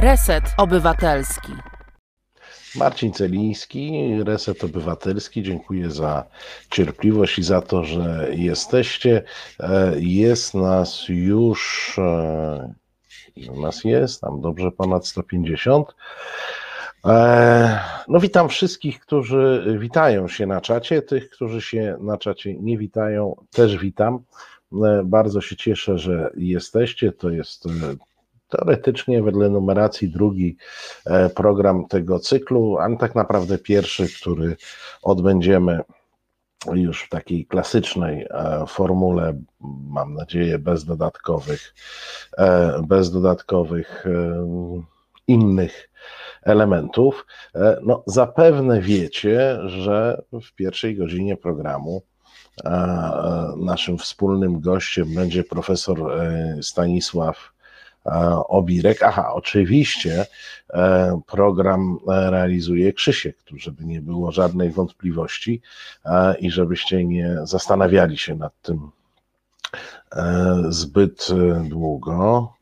Reset Obywatelski. Marcin Celiński, Reset Obywatelski. Dziękuję za cierpliwość i za to, że jesteście. E, jest nas już, e, ile nas jest? Tam dobrze ponad 150. E, no witam wszystkich, którzy witają się na czacie, tych, którzy się na czacie nie witają, też witam. Bardzo się cieszę, że jesteście. To jest teoretycznie wedle numeracji drugi e, program tego cyklu, a tak naprawdę pierwszy, który odbędziemy już w takiej klasycznej e, formule, mam nadzieję, bez dodatkowych, e, bez dodatkowych innych elementów. No, zapewne wiecie, że w pierwszej godzinie programu naszym wspólnym gościem będzie profesor Stanisław Obirek. Aha, oczywiście e, program realizuje Krzysiek, żeby nie było żadnej wątpliwości e, i żebyście nie zastanawiali się nad tym e, zbyt długo.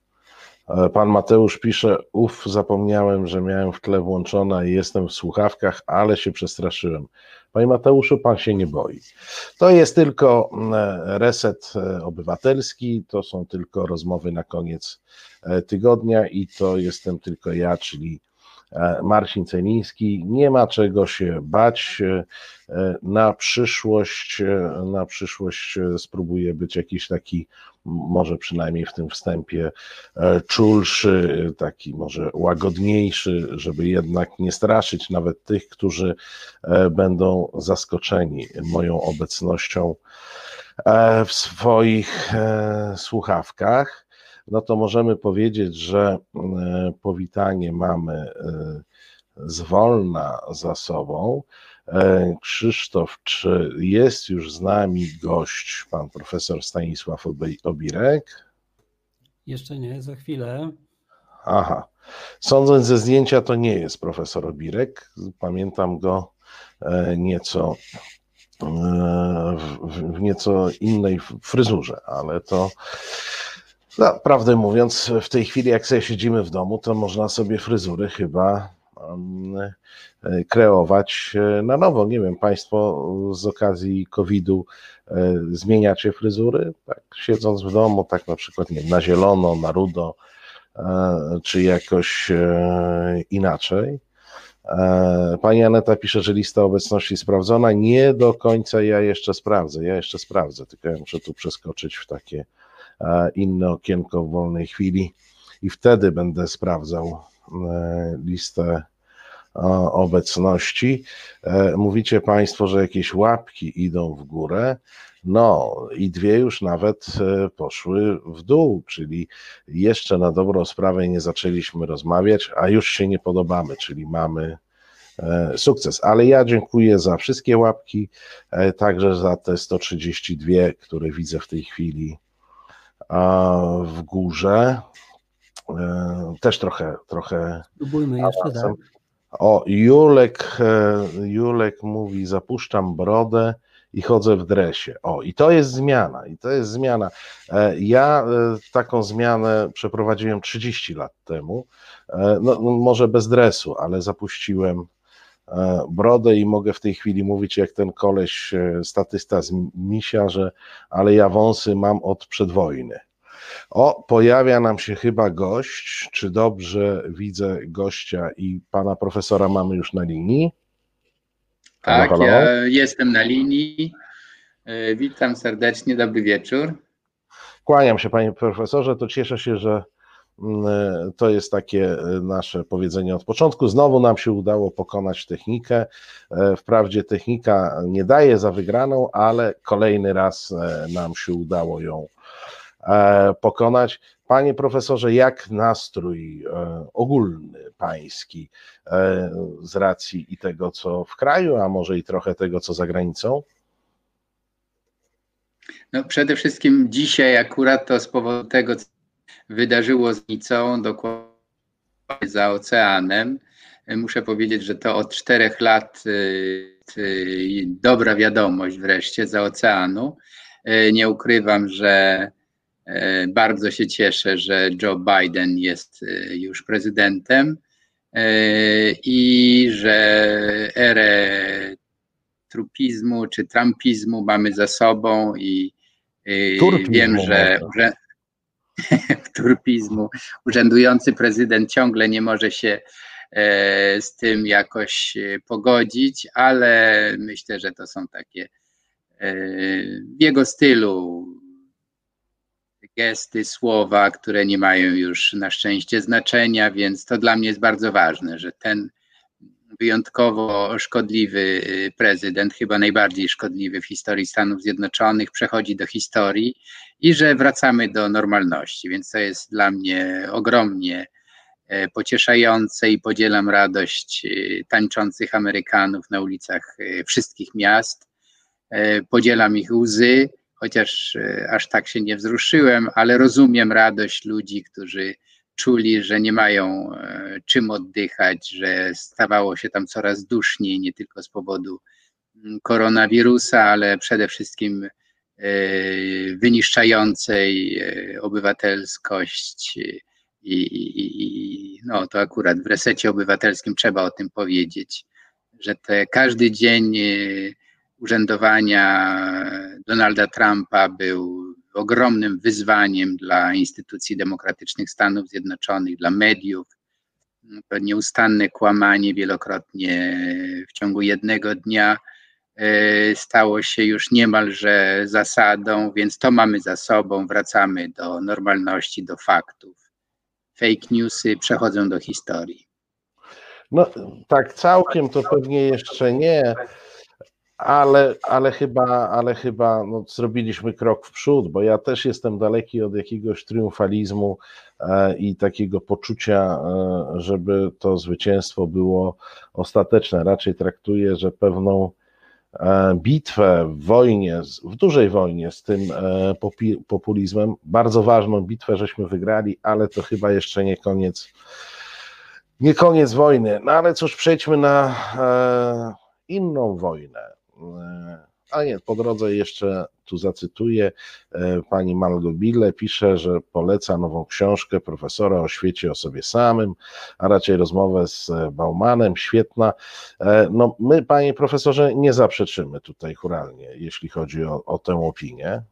Pan Mateusz pisze, uf, zapomniałem, że miałem w tle włączona i jestem w słuchawkach, ale się przestraszyłem. Panie Mateuszu, pan się nie boi. To jest tylko mm, reset e, obywatelski, to są tylko rozmowy na koniec e, tygodnia i to jestem tylko ja, czyli e, Marcin Celiński. Nie ma czego się bać. Na przyszłość, na przyszłość spróbuję być jakiś taki może przynajmniej w tym wstępie e, czulszy, taki może łagodniejszy, żeby jednak nie straszyć nawet tych, którzy e, będą zaskoczeni moją obecnością e, w swoich słuchawkach. No to możemy powiedzieć, że powitanie mamy zwolna za sobą. E, Krzysztof, czy jest już z nami gość, pan profesor Stanisław Obirek? Jeszcze nie, za chwilę. Aha. Sądząc ze zdjęcia, to nie jest profesor Obirek. Pamiętam go e, nieco e, w, nieco innej fryzurze, ale to no, prawdę mówiąc, w tej chwili, jak sobie siedzimy w domu, to można sobie fryzury chyba kreować e, na nowo. Nie wiem, Państwo z okazji COVID-u e, zmieniacie fryzury? Tak, siedząc w domu, tak na przykład nie na zielono, na rudo, czy jakoś inaczej. Pani Aneta pisze, że lista obecności sprawdzona. Nie do końca ja jeszcze sprawdzę. Ja jeszcze sprawdzę, tylko ja muszę tu przeskoczyć w takie inne okienko w wolnej chwili i wtedy będę sprawdzał listę obecności. E, mówicie Państwo, że jakieś łapki idą w górę. No i dwie już nawet e, poszły w dół, czyli jeszcze na dobrą sprawę nie zaczęliśmy rozmawiać, a już się nie podobamy, czyli mamy e, sukces. Ale ja dziękuję za wszystkie łapki, także za te 132, które widzę w tej chwili w górze. Też trochę, trochę. Spróbujmy jeszcze, tak. O, Julek, e, Julek mówi, zapuszczam brodę i chodzę w dresie. O, i to jest zmiana, i to jest zmiana. E, ja e, taką zmianę przeprowadziłem 30 lat temu, no, no, może bez dresu, ale zapuściłem brodę i mogę w tej chwili mówić jak ten koleś statysta z Misia, że ale ja wąsy mam od przedwojny. O, pojawia nam się chyba gość. Czy dobrze widzę gościa i pana profesora mamy już na linii? Tak, halo, halo? ja jestem na linii. E, witam serdecznie, dobry wieczór. Kłaniam się panie profesorze, to cieszę się, że mm, e, to jest takie e, nasze powiedzenie od początku. Znowu nam się udało pokonać technikę. Wprawdzie technika nie daje za wygraną, ale kolejny raz nam się udało ją pokonać. Panie profesorze, jak nastrój e, ogólny pański e, z racji i tego, co w kraju, a może i trochę tego, co za granicą? No przede wszystkim dzisiaj akurat to z powodu tego, co wydarzyło z Nicą, dokładnie za oceanem. Muszę powiedzieć, że to od czterech lat dobra wiadomość wreszcie za oceanu. Nie ukrywam, że E, bardzo się cieszę, że Joe Biden jest e, już prezydentem i że erę trupizmu czy trumpizmu mamy za sobą i Turpizmu wiem, że, że turpizmu. Urzędujący prezydent ciągle nie może się z tym jakoś pogodzić, ale myślę, że to są takie w jego stylu gesty, słowa, które nie mają już na szczęście znaczenia, więc to dla mnie jest bardzo ważne, że ten wyjątkowo szkodliwy y, prezydent, chyba najbardziej szkodliwy w historii Stanów Zjednoczonych, przechodzi do historii i że wracamy do normalności. Więc to jest dla mnie ogromnie e, pocieszające i podzielam radość y, tańczących Amerykanów na ulicach y, wszystkich miast. E, podzielam ich łzy, chociaż e, aż tak się nie wzruszyłem, ale rozumiem radość ludzi, którzy czuli, że nie mają e, czym oddychać, że stawało się tam coraz duszniej, nie tylko z powodu mm, koronawirusa, ale przede wszystkim e, wyniszczającej obywatelskość i, i, i, no to akurat w resecie obywatelskim trzeba o tym powiedzieć, że te każdy dzień urzędowania Donalda Trumpa był ogromnym wyzwaniem dla instytucji demokratycznych Stanów Zjednoczonych, dla mediów. To nieustanne kłamanie wielokrotnie w ciągu jednego dnia e, stało się już niemalże zasadą, więc to mamy za sobą, wracamy do normalności, do faktów. Fake newsy przechodzą do historii. No tak całkiem to pewnie jeszcze nie, ale, ale chyba, ale chyba no, zrobiliśmy krok w przód, bo ja też jestem daleki od jakiegoś triumfalizmu e, i takiego poczucia, e, żeby to zwycięstwo było ostateczne. Raczej traktuję, że pewną e, bitwę w wojnie, w dużej wojnie z tym populizmem, bardzo ważną bitwę żeśmy wygrali, ale to chyba jeszcze nie koniec, nie koniec wojny. No ale cóż, przejdźmy na inną wojnę a nie, po drodze jeszcze tu zacytuję e, pani Malgobile, pisze, że poleca nową książkę profesora o świecie o sobie samym, a raczej rozmowę z Baumanem, świetna. E, no my, panie profesorze, nie zaprzeczymy tutaj huralnie, jeśli chodzi o, o tę opinię.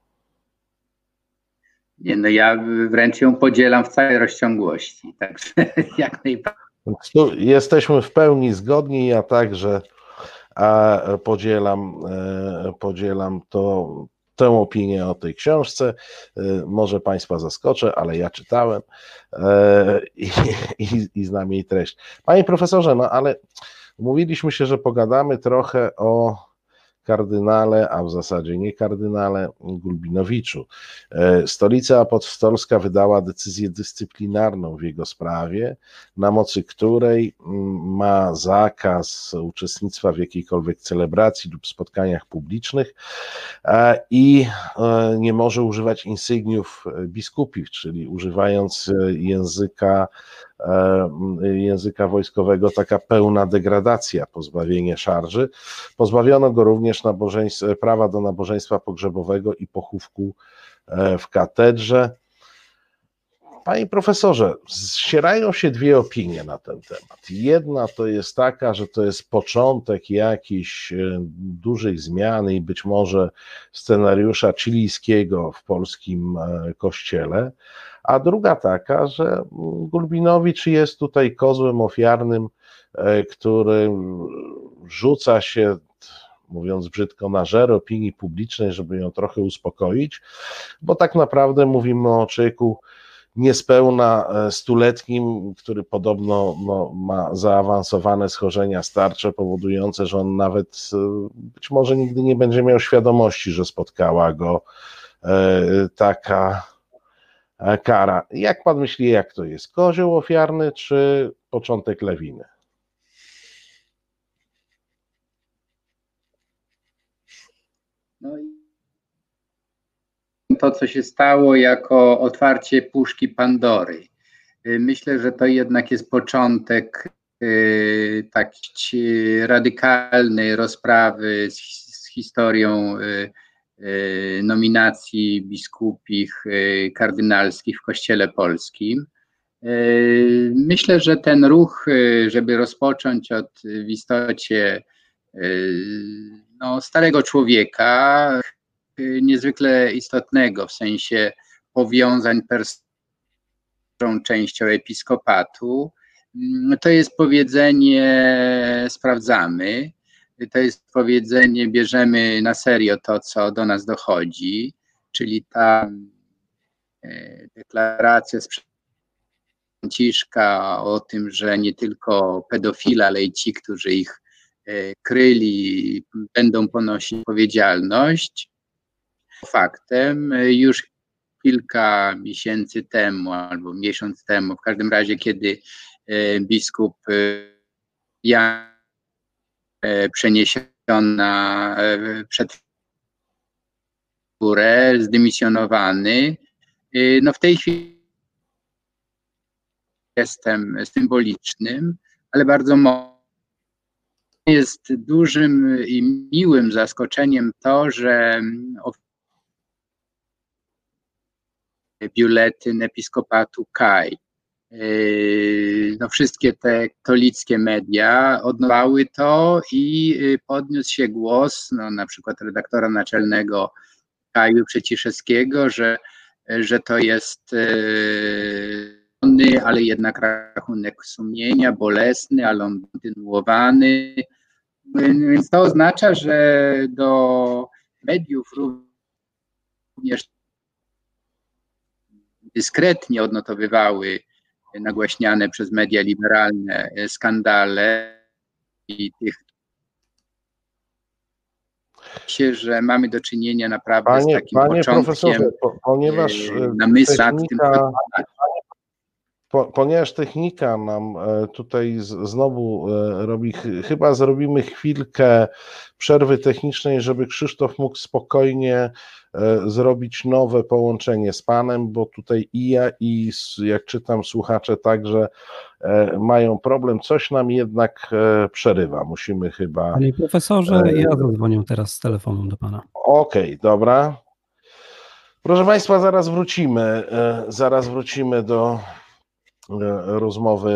Nie, no ja wręcz ją podzielam w całej rozciągłości, także jak najbardziej. Jesteśmy w pełni zgodni, ja także a podzielam, e, podzielam to, tę opinię o tej książce. E, może Państwa zaskoczę, ale ja czytałem e, i, i, i znam jej treść. Panie profesorze, no ale mówiliśmy się, że pogadamy trochę o kardynale, a w zasadzie nie kardynale Gulbinowiczu. E, Stolica Apostolska wydała decyzję dyscyplinarną w jego sprawie, na mocy której mm, ma zakaz uczestnictwa w jakiejkolwiek celebracji lub spotkaniach publicznych i e, nie może używać insygniów biskupich, czyli używając języka E, języka wojskowego taka pełna degradacja, pozbawienie szarży. Pozbawiono go również prawa do nabożeństwa pogrzebowego i pochówku e, w katedrze. Panie profesorze, ścierają się dwie opinie na ten temat. Jedna to jest taka, że to jest początek jakichś e, dużych zmian i być może scenariusza chilijskiego w polskim kościele, a druga taka, że Gulbinowicz jest tutaj kozłem ofiarnym, e, który rzuca się, mówiąc brzydko, na żer opinii publicznej, żeby ją trochę uspokoić, bo tak naprawdę mówimy o człowieku niespełna e, stuletnim, który podobno no, ma zaawansowane schorzenia starcze, powodujące, że on nawet e, być może nigdy nie będzie miał świadomości, że spotkała go taka kara. Jak pan myśli, jak to jest? Kozioł ofiarny czy początek lewiny? No to, co się stało jako otwarcie puszki Pandory. Y, myślę, że to jednak jest początek y, takiej radykalnej rozprawy z, z historią y, nominacji biskupich, kardynalskich w Kościele Polskim. Myślę, że ten ruch, żeby rozpocząć od w istocie no, starego człowieka, niezwykle istotnego w sensie powiązań personalną częścią episkopatu, to jest powiedzenie sprawdzamy, to jest powiedzenie bierzemy na serio to, co do nas dochodzi, czyli ta e, deklaracja z Franciszka o tym, że nie tylko pedofile, ale i ci, którzy ich e, kryli, będą ponosić odpowiedzialność. Faktem już kilka miesięcy temu albo miesiąc temu, w każdym razie, kiedy e, biskup e, Jan e, przeniesiona przed górę, zdymisjonowany, no w tej chwili jestem symbolicznym, ale bardzo mocno jest dużym i miłym zaskoczeniem to, że biuletyn episkopatu Kaj. Yy, no, wszystkie te katolickie media odnowały to i yy, podniósł się głos, no, na przykład redaktora naczelnego Kaju Przeciszewskiego, że, że to jest yy, ale jednak rachunek sumienia, bolesny, ale on kontynuowany. Więc to oznacza, że do mediów również dyskretnie odnotowywały nagłaśniane przez media liberalne skandale i tych się, że mamy do czynienia naprawdę panie, z takim panie początkiem po, ponieważ e, namysłu tym po, ponieważ technika nam e, tutaj znowu e, robi, chyba zrobimy chwilkę przerwy technicznej, żeby Krzysztof mógł spokojnie e, zrobić nowe połączenie z Panem, bo tutaj i ja, i jak czytam, słuchacze także mają problem. Coś nam jednak przerywa. Musimy chyba. Panie profesorze, ja zadzwonię teraz z telefonu do Pana. Okej, okay, dobra. Proszę Państwa, zaraz wrócimy. Zaraz wrócimy do E, rozmowy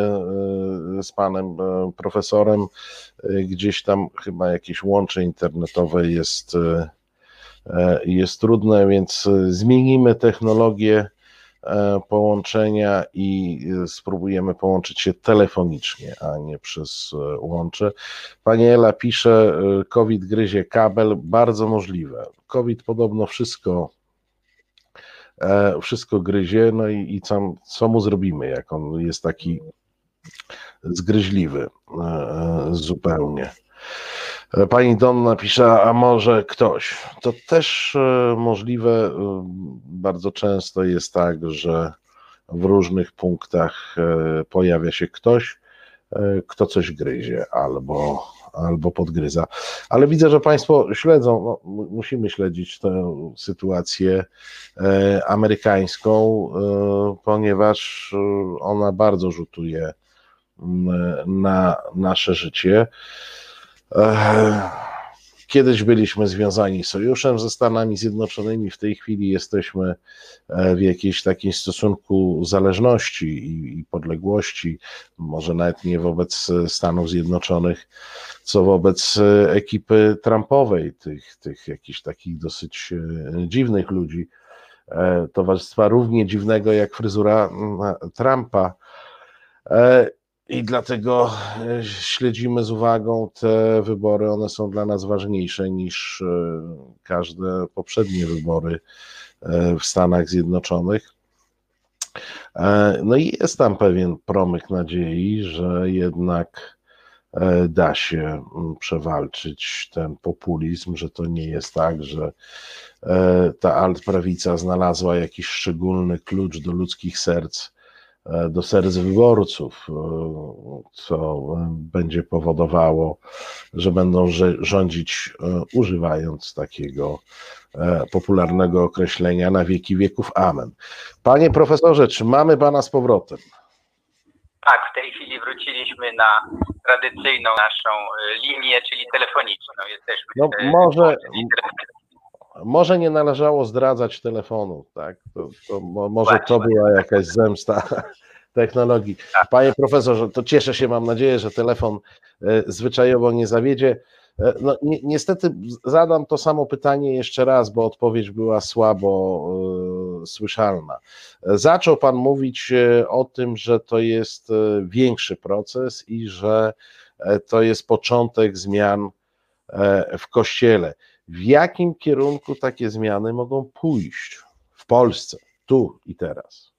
e, z panem e, profesorem. Gdzieś tam chyba jakieś łącze internetowe jest, jest trudne, więc zmienimy technologię połączenia i spróbujemy połączyć się telefonicznie, a nie przez łącze. Pani Ela pisze, COVID gryzie kabel, bardzo możliwe. COVID podobno wszystko E, wszystko gryzie, no i, i co, co mu zrobimy, jak on jest taki zgryźliwy e, e, zupełnie. Pani Donna pisze, a może ktoś. To też możliwe. Bardzo często jest tak, że w różnych punktach pojawia się ktoś, kto coś gryzie albo albo podgryza. Ale widzę, że Państwo śledzą, no, musimy śledzić tę sytuację e, amerykańską, e, ponieważ e, ona bardzo rzutuje na nasze życie. Kiedyś byliśmy związani sojuszem ze Stanami Zjednoczonymi, w tej chwili jesteśmy e, w jakimś takim stosunku zależności i, i podległości, może nawet nie wobec Stanów Zjednoczonych, co wobec e, ekipy Trumpowej, tych, tych jakichś takich dosyć e, dziwnych ludzi, towarzystwa równie dziwnego jak fryzura Trumpa. I dlatego e, śledzimy z uwagą te wybory. One są dla nas ważniejsze niż e, każde poprzednie wybory e, w Stanach Zjednoczonych. No i jest tam pewien promyk nadziei, że jednak da się przewalczyć ten populizm, że to nie jest tak, że ta altprawica znalazła jakiś szczególny klucz do ludzkich serc do serc wyborców, e, co będzie powodowało, że będą rządzić e, używając takiego popularnego określenia na wieki wieków. Amen. Panie profesorze, czy mamy pana z powrotem? Tak, w tej chwili wróciliśmy na tradycyjną naszą linię, czyli telefoniczną. Jesteśmy no, może, może nie należało zdradzać telefonu, tak? To, to mo, może to była jakaś zemsta technologii. Panie profesorze, to cieszę się, mam nadzieję, że telefon e, zwyczajowo nie zawiedzie. E, No, ni niestety zadam to samo pytanie jeszcze raz, bo odpowiedź była słabo e, słyszalna. Zaczął Pan mówić o tym, że to jest większy proces i że to jest początek zmian w Kościele. W jakim kierunku takie zmiany mogą pójść w Polsce, tu i teraz?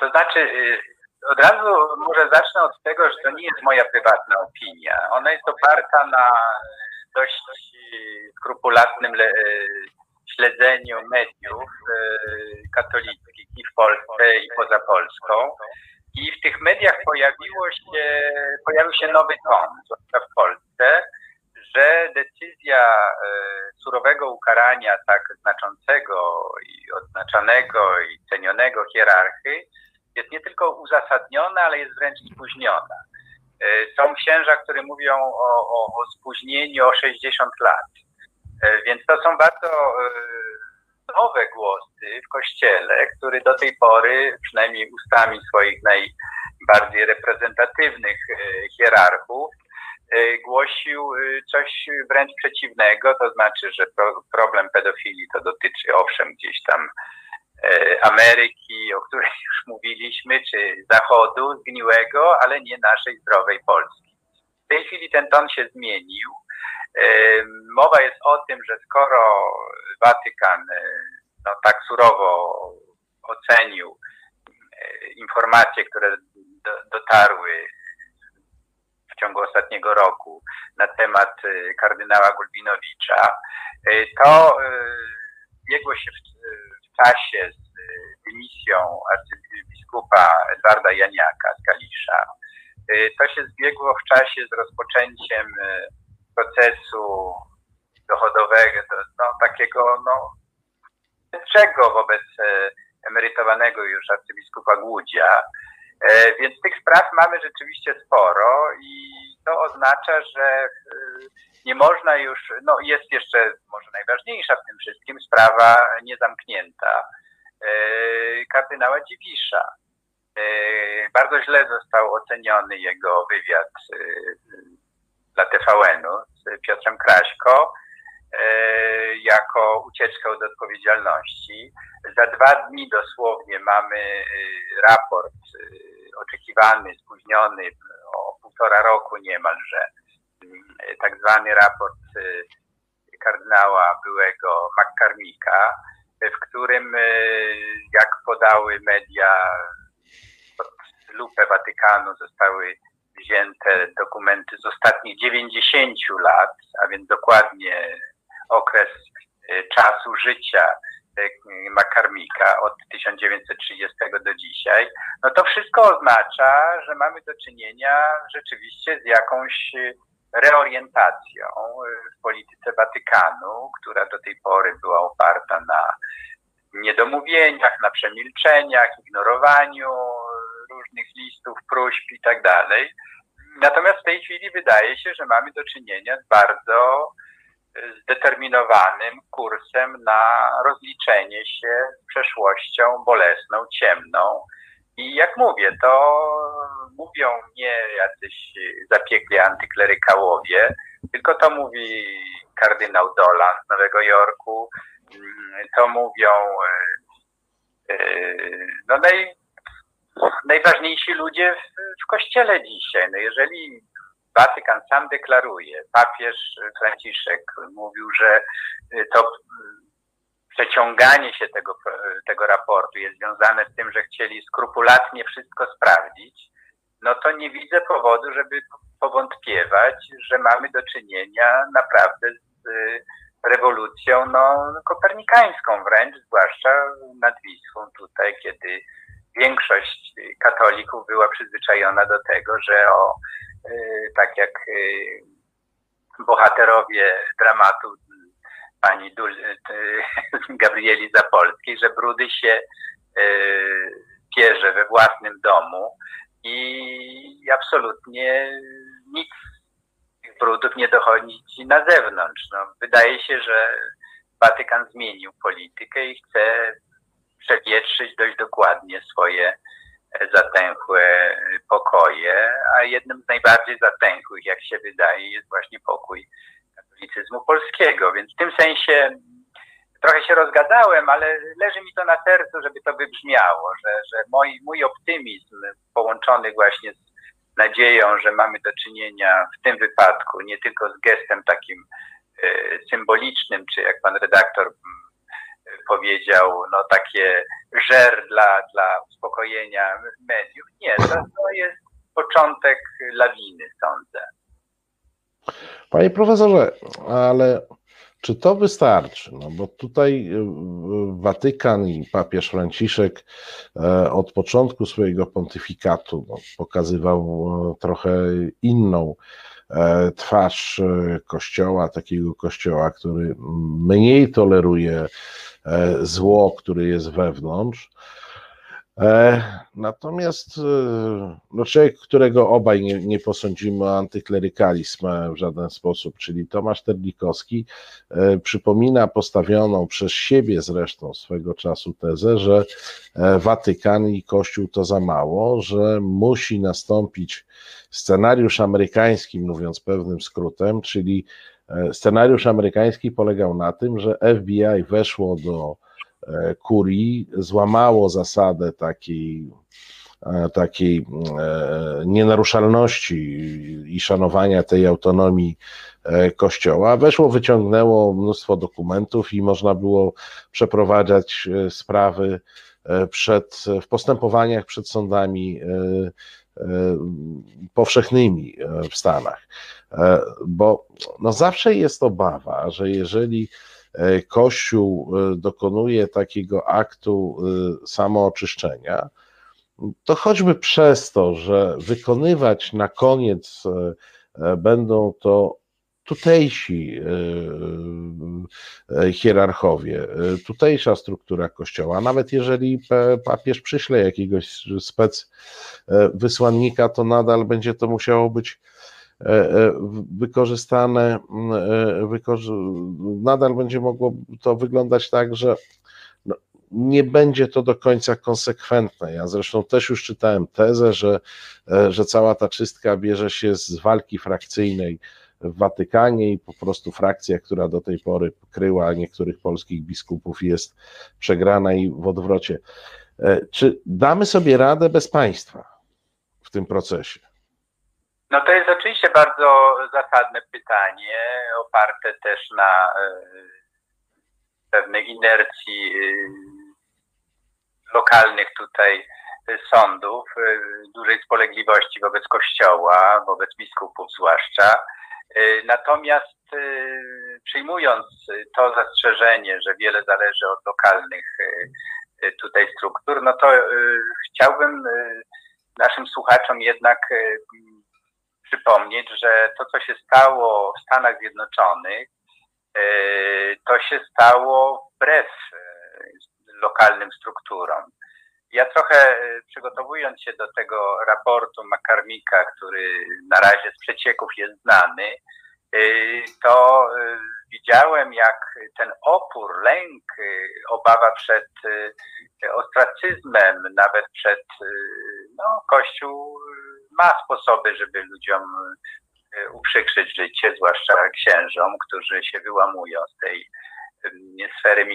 To znaczy, y, od razu może zacznę od tego, że to nie jest moja prywatna opinia. Ona jest oparta na dość skrupulatnym y, śledzeniu mediów y, katolickich i w Polsce i poza Polską. I w tych mediach pojawiło się, pojawił się nowy ton, zwłaszcza w Polsce, że decyzja e, surowego ukarania tak znaczącego i odznaczanego i cenionego hierarchy jest nie tylko uzasadniona, ale jest wręcz spóźniona. E, Są księża, które mówią o, o, o spóźnieniu o 60 lat. E, Więc to są bardzo nowe głosy w Kościele, który do tej pory, przynajmniej ustami swoich najbardziej reprezentatywnych hierarchów, głosił e, coś wręcz przeciwnego, to znaczy, że pro, problem pedofilii to dotyczy owszem gdzieś tam e, Ameryki, o której już mówiliśmy, czy Zachodu zgniłego, ale nie naszej zdrowej Polski. W tej chwili ten ton się zmienił. Mowa jest o tym, że skoro Watykan no, tak surowo ocenił informacje, które do, dotarły ciągu ostatniego roku na temat e, kardynała Gulbinowicza, e, to biegło się w, czasie z dymisją arcybiskupa Edwarda Janiaka z Kalisza. To się zbiegło w czasie z rozpoczęciem procesu dochodowego, no, takiego no, czego wobec e, emerytowanego już arcybiskupa Głudzia. E, Więc tych spraw mamy rzeczywiście sporo i to oznacza, że e, nie można już, no jest jeszcze może najważniejsza w tym wszystkim sprawa niezamknięta e, kardynała Dziwisza. Bardzo źle został oceniony jego wywiad dla TVN-u z Piotrem Kraśko jako ucieczkę od odpowiedzialności. Za dwa dni dosłownie mamy raport oczekiwany, spóźniony o półtora roku niemalże, e, tak zwany raport e, kardynała byłego McCarmicka, w którym, e, jak podały media, pod lupę Watykanu zostały wzięte dokumenty z ostatnich 90 lat, a więc dokładnie okres e, czasu życia Makarmika od 1930 do dzisiaj, no to wszystko oznacza, że mamy do czynienia rzeczywiście z jakąś e, reorientacją e, w polityce Watykanu, która do tej pory była oparta na niedomówieniach, na przemilczeniach, ignorowaniu różnych listów, próśb i tak dalej. Natomiast w tej chwili wydaje się, że mamy do czynienia z bardzo zdeterminowanym kursem na rozliczenie się z przeszłością bolesną, ciemną. I jak mówię, to mówią nie jacyś zapiekli antyklerykałowie, tylko to mówi kardynał Dolan z Nowego Jorku, mm, to mówią e, e, no naj, najważniejsi ludzie w, w kościele dzisiaj. No jeżeli Watykan sam deklaruje, papież Franciszek mówił, że y, to y, przeciąganie się tego, tego raportu jest związane z tym, że chcieli skrupulatnie wszystko sprawdzić, no to nie widzę powodu, żeby powątpiewać, że mamy do czynienia naprawdę z y, rewolucją no, kopernikańską wręcz, zwłaszcza nad Wisłą tutaj, kiedy większość katolików była przyzwyczajona do tego, że o, tak jak y, bohaterowie dramatu pani Dul, y, Gabrieli Zapolskiej, że brudy się y, pierze we własnym domu i absolutnie nic tych brudów nie dochodzi na zewnątrz. No, wydaje się, że Watykan zmienił politykę i chce przewietrzyć dość dokładnie swoje zatęchłe pokoje, a jednym z najbardziej zatęchłych, jak się wydaje, jest właśnie pokój katolicyzmu polskiego. Więc w tym sensie trochę się rozgadałem, ale leży mi to na sercu, żeby to wybrzmiało, że, że mój, mój optymizm połączony właśnie z nadzieją, że mamy do czynienia w tym wypadku nie tylko z gestem takim y, symbolicznym, czy jak pan redaktor y, powiedział, no takie żer dla, dla uspokojenia mediów. Nie, to, to jest początek lawiny, sądzę. Panie profesorze, ale czy to wystarczy? No bo tutaj y, Watykan i papież Franciszek e, od początku swojego pontyfikatu no, pokazywał e, trochę inną twarz kościoła, takiego kościoła, który mniej toleruje zło, który jest wewnątrz. E, natomiast e, no człowiek, którego obaj nie, nie posądzimy o antyklerykalizm w żaden sposób, czyli Tomasz Terlikowski, e, przypomina postawioną przez siebie zresztą swego czasu tezę, że Watykan i Kościół to za mało, że musi nastąpić scenariusz amerykański, mówiąc pewnym skrótem, czyli scenariusz amerykański polegał na tym, że FBI weszło do E, kurii złamało zasadę takiej, e, takiej e, nienaruszalności i szanowania tej autonomii Kościoła. Weszło, wyciągnęło mnóstwo dokumentów i można było przeprowadzać sprawy przed, w postępowaniach przed sądami powszechnymi w Stanach. Bo no zawsze jest obawa, że jeżeli Kościół e, dokonuje takiego aktu e, samooczyszczenia, to choćby przez to, że wykonywać na koniec będą to tutejsi hierarchowie, tutejsza struktura kościoła, nawet jeżeli papież przyśle jakiegoś spec wysłannika, to nadal będzie to musiało być E, e, wykorzystane, e, wykorzy nadal będzie mogło to wyglądać tak, że no, nie będzie to do końca konsekwentne. Ja zresztą też już czytałem tezę, że, że cała ta czystka bierze się z walki frakcyjnej w Watykanie i po prostu frakcja, która do tej pory kryła niektórych polskich biskupów, jest przegrana i w odwrocie. Czy damy sobie radę bez państwa w tym procesie? No to jest oczywiście bardzo zasadne pytanie, oparte też na e, pewnej inercji e, lokalnych tutaj sądów, e, dużej spolegliwości wobec Kościoła, wobec biskupów zwłaszcza. Natomiast przyjmując to zastrzeżenie, że wiele zależy od lokalnych tutaj struktur, no to chciałbym naszym słuchaczom jednak przypomnieć, że to, co się stało w Stanach Zjednoczonych, e, to się stało wbrew e, lokalnym strukturom. Ja trochę e, przygotowując się do tego raportu Makarmika, który na razie z przecieków jest znany, to widziałem, jak ten opór, lęk, obawa przed ostracyzmem, nawet przed no, Kościół ma sposoby, żeby ludziom e, uprzykrzyć życie, zwłaszcza księżom, którzy się wyłamują z tej sfery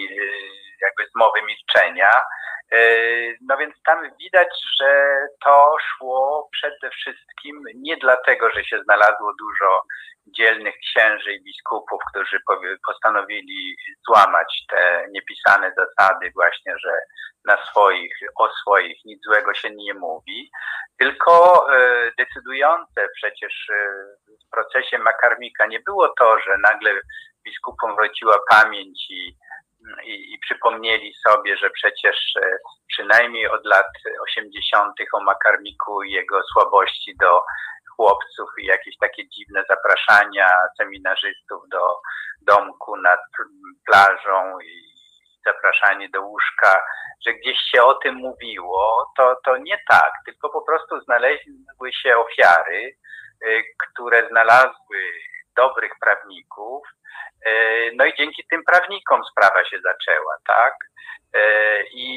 jakby z mowy milczenia. E, no więc tam widać, że to szło przede wszystkim nie dlatego, że się znalazło dużo dzielnych księży i biskupów, którzy postanowili złamać te niepisane zasady właśnie, że na swoich, o swoich nic złego się nie mówi, tylko e, decydujące przecież e, w procesie Makarmika nie było to, że nagle biskupom wróciła pamięć i, i, i przypomnieli sobie, że przecież e, przynajmniej od lat 80. o Makarmiku i jego słabości do chłopców i jakieś takie dziwne zapraszania seminarzystów do domku nad plażą i zapraszanie do łóżka, że gdzieś się o tym mówiło, to, to nie tak, tylko po prostu znaleźły się ofiary, y, które znalazły dobrych prawników. E, no i dzięki tym prawnikom sprawa się zaczęła, tak? E, I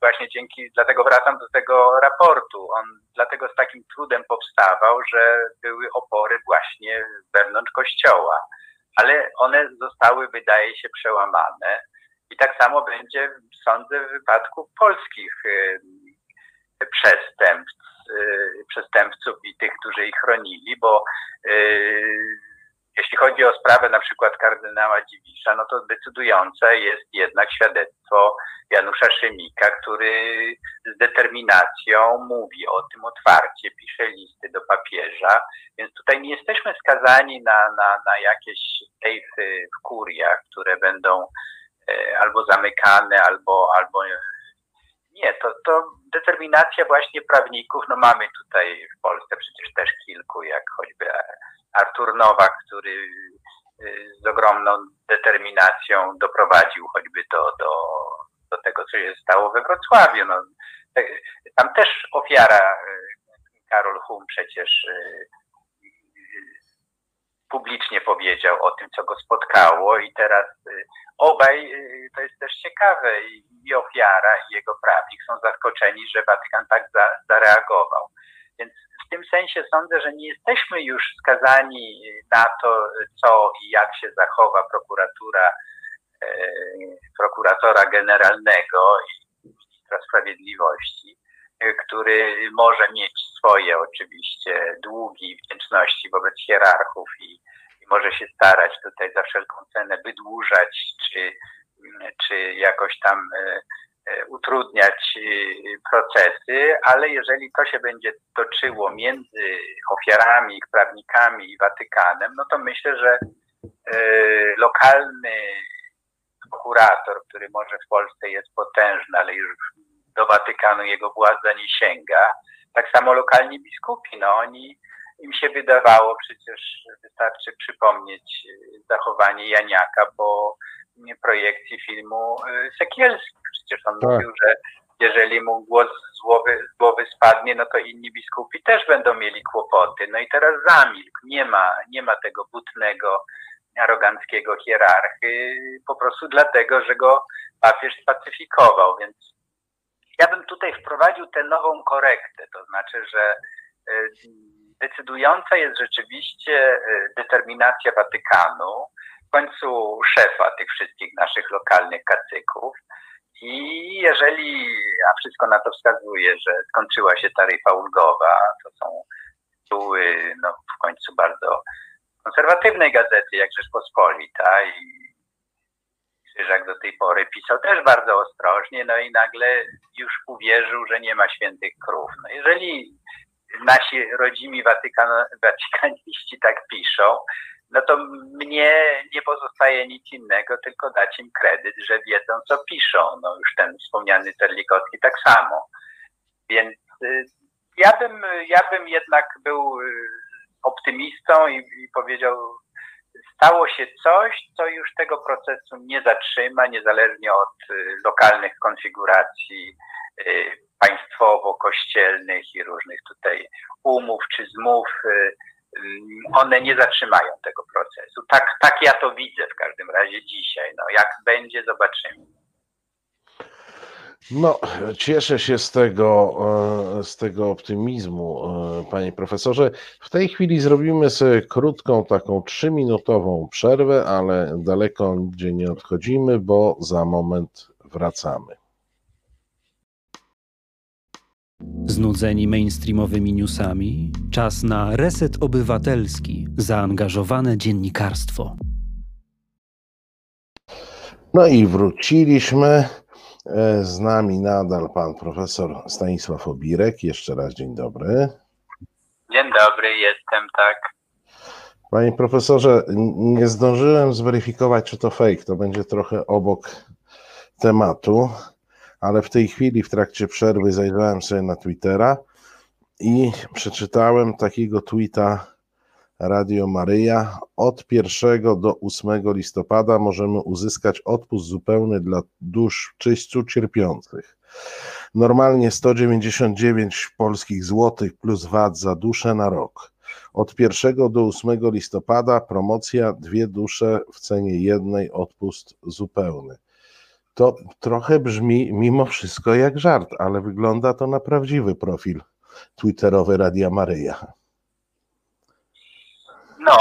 właśnie dzięki, dlatego wracam do tego raportu. On dlatego z takim trudem powstawał, że były opory właśnie wewnątrz kościoła, ale one zostały, wydaje się, przełamane. I tak samo będzie, sądzę, w wypadku polskich przestępstw, przestępców i tych, którzy ich chronili, bo jeśli chodzi o sprawę na przykład kardynała Dziwisza, no to decydujące jest jednak świadectwo Janusza Szymika, który z determinacją mówi o tym otwarcie, pisze listy do papieża, więc tutaj nie jesteśmy skazani na, na, na jakieś sejfy w kuriach, które będą e, albo zamykane, albo, albo nie, to, to determinacja właśnie prawników, no mamy tutaj w Polsce przecież też kilku, jak choćby Artur Nowak, który y, z ogromną determinacją doprowadził choćby do, do, do tego, co się stało we Wrocławiu. No, tam też ofiara y, Karol Hum przecież y, publicznie powiedział o tym, co go spotkało i teraz obaj, to jest też ciekawe, i ofiara, i jego prawnik są zaskoczeni, że Watykan tak za, zareagował. Więc w tym sensie sądzę, że nie jesteśmy już skazani na to, co i jak się zachowa prokuratura, e, prokuratora generalnego i ministra sprawiedliwości, który może mieć swoje oczywiście długi wdzięczności wobec hierarchów i, i może się starać tutaj za wszelką cenę wydłużać czy, czy jakoś tam e, E, utrudniać e, procesy, ale jeżeli to się będzie toczyło między ofiarami, ich prawnikami i Watykanem, no to myślę, że lokalny prokurator, który może w Polsce jest potężny, ale już do Watykanu jego władza nie sięga, tak samo lokalni biskupi, no oni im się wydawało, przecież wystarczy przypomnieć zachowanie Janiaka po projekcji filmu Sekielski Przecież on tak. mówił, że jeżeli mu głos z głowy, z głowy spadnie, no to inni biskupi też będą mieli kłopoty. No i teraz zamilkł. Nie ma, nie ma tego butnego, aroganckiego hierarchy, po prostu dlatego, że go papież spacyfikował. Więc ja bym tutaj wprowadził tę nową korektę, to znaczy, że y, decydująca jest rzeczywiście y, determinacja Watykanu, w końcu szefa tych wszystkich naszych lokalnych kacyków, i jeżeli, a wszystko na to wskazuje, że skończyła się taryfa ulgowa, to są tytuły no, w końcu bardzo konserwatywnej gazety, jak Rzeczpospolita i Krzyżak do tej pory pisał też bardzo ostrożnie, no i nagle już uwierzył, że nie ma świętych krów. No jeżeli nasi rodzimi Watykan, watykaniści tak piszą, no to mnie nie pozostaje nic innego, tylko dać im kredyt, że wiedzą, co piszą. No już ten wspomniany Terlikowski tak samo. Więc y, ja bym, ja bym jednak był y, optymistą i, i powiedział, stało się coś, co już tego procesu nie zatrzyma, niezależnie od y, lokalnych konfiguracji państwowo-kościelnych i różnych tutaj umów czy zmów one nie zatrzymają tego procesu. Tak, tak ja to widzę w każdym razie dzisiaj. No, jak będzie, zobaczymy. No, cieszę się z tego, e, z tego optymizmu, e, panie profesorze. W tej chwili zrobimy sobie krótką, taką trzyminutową przerwę, ale daleko gdzie nie odchodzimy, bo za moment wracamy. Znudzeni mainstreamowymi newsami? Czas na reset obywatelski, zaangażowane dziennikarstwo. No i wróciliśmy. E, z nami nadal pan profesor Stanisław Obirek. Jeszcze raz dzień dobry. Dzień dobry, jestem, tak. Panie profesorze, nie zdążyłem zweryfikować, czy to fake. To będzie trochę obok tematu ale w tej chwili w trakcie przerwy zajrzałem sobie na Twittera i przeczytałem takiego tweeta Radio Maryja. Od 1 do 8 listopada możemy uzyskać odpust zupełny dla dusz czyściu cierpiących. Normalnie 199 polskich złotych plus VAT za duszę na rok. Od 1 do 8 listopada promocja dwie dusze w cenie jednej, odpust zupełny. To trochę brzmi mimo wszystko jak żart, ale wygląda to na prawdziwy profil twitterowy Radia Maryja. No,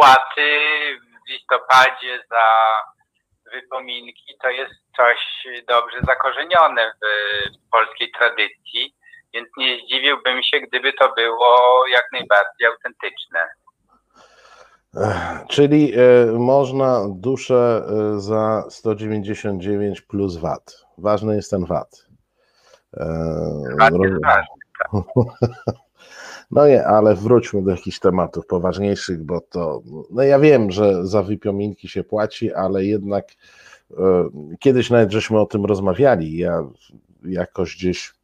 opłaty w listopadzie za wypominki to jest coś dobrze zakorzenione w polskiej tradycji, więc nie zdziwiłbym się, gdyby to było jak najbardziej autentyczne. Czyli e, można duszę e, za 199 plus VAT. Ważny jest ten VAT. E, VAT jest ważny. No nie, ale wróćmy do jakichś tematów poważniejszych, bo to, no ja wiem, że za wypiominki się płaci, ale jednak e, kiedyś nawet żeśmy o tym rozmawiali. Ja jakoś gdzieś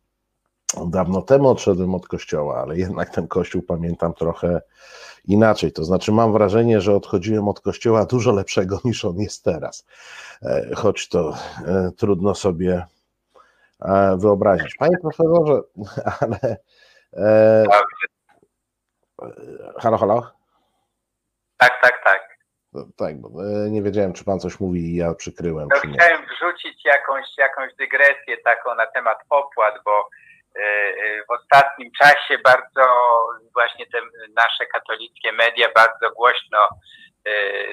dawno temu odszedłem od kościoła, ale jednak ten kościół pamiętam trochę inaczej. To znaczy, mam wrażenie, że odchodziłem od kościoła dużo lepszego niż on jest teraz. E, choć to e, trudno sobie wyobrazić. Panie profesorze, ale. Halo, halo? Tak, tak, tak. Tak, bo e, nie wiedziałem, czy pan coś mówi i ja przykryłem. No, chciałem wrzucić jakąś, jakąś dygresję taką na temat opłat, bo e, e, w ostatnim czasie bardzo właśnie te nasze katolickie media bardzo głośno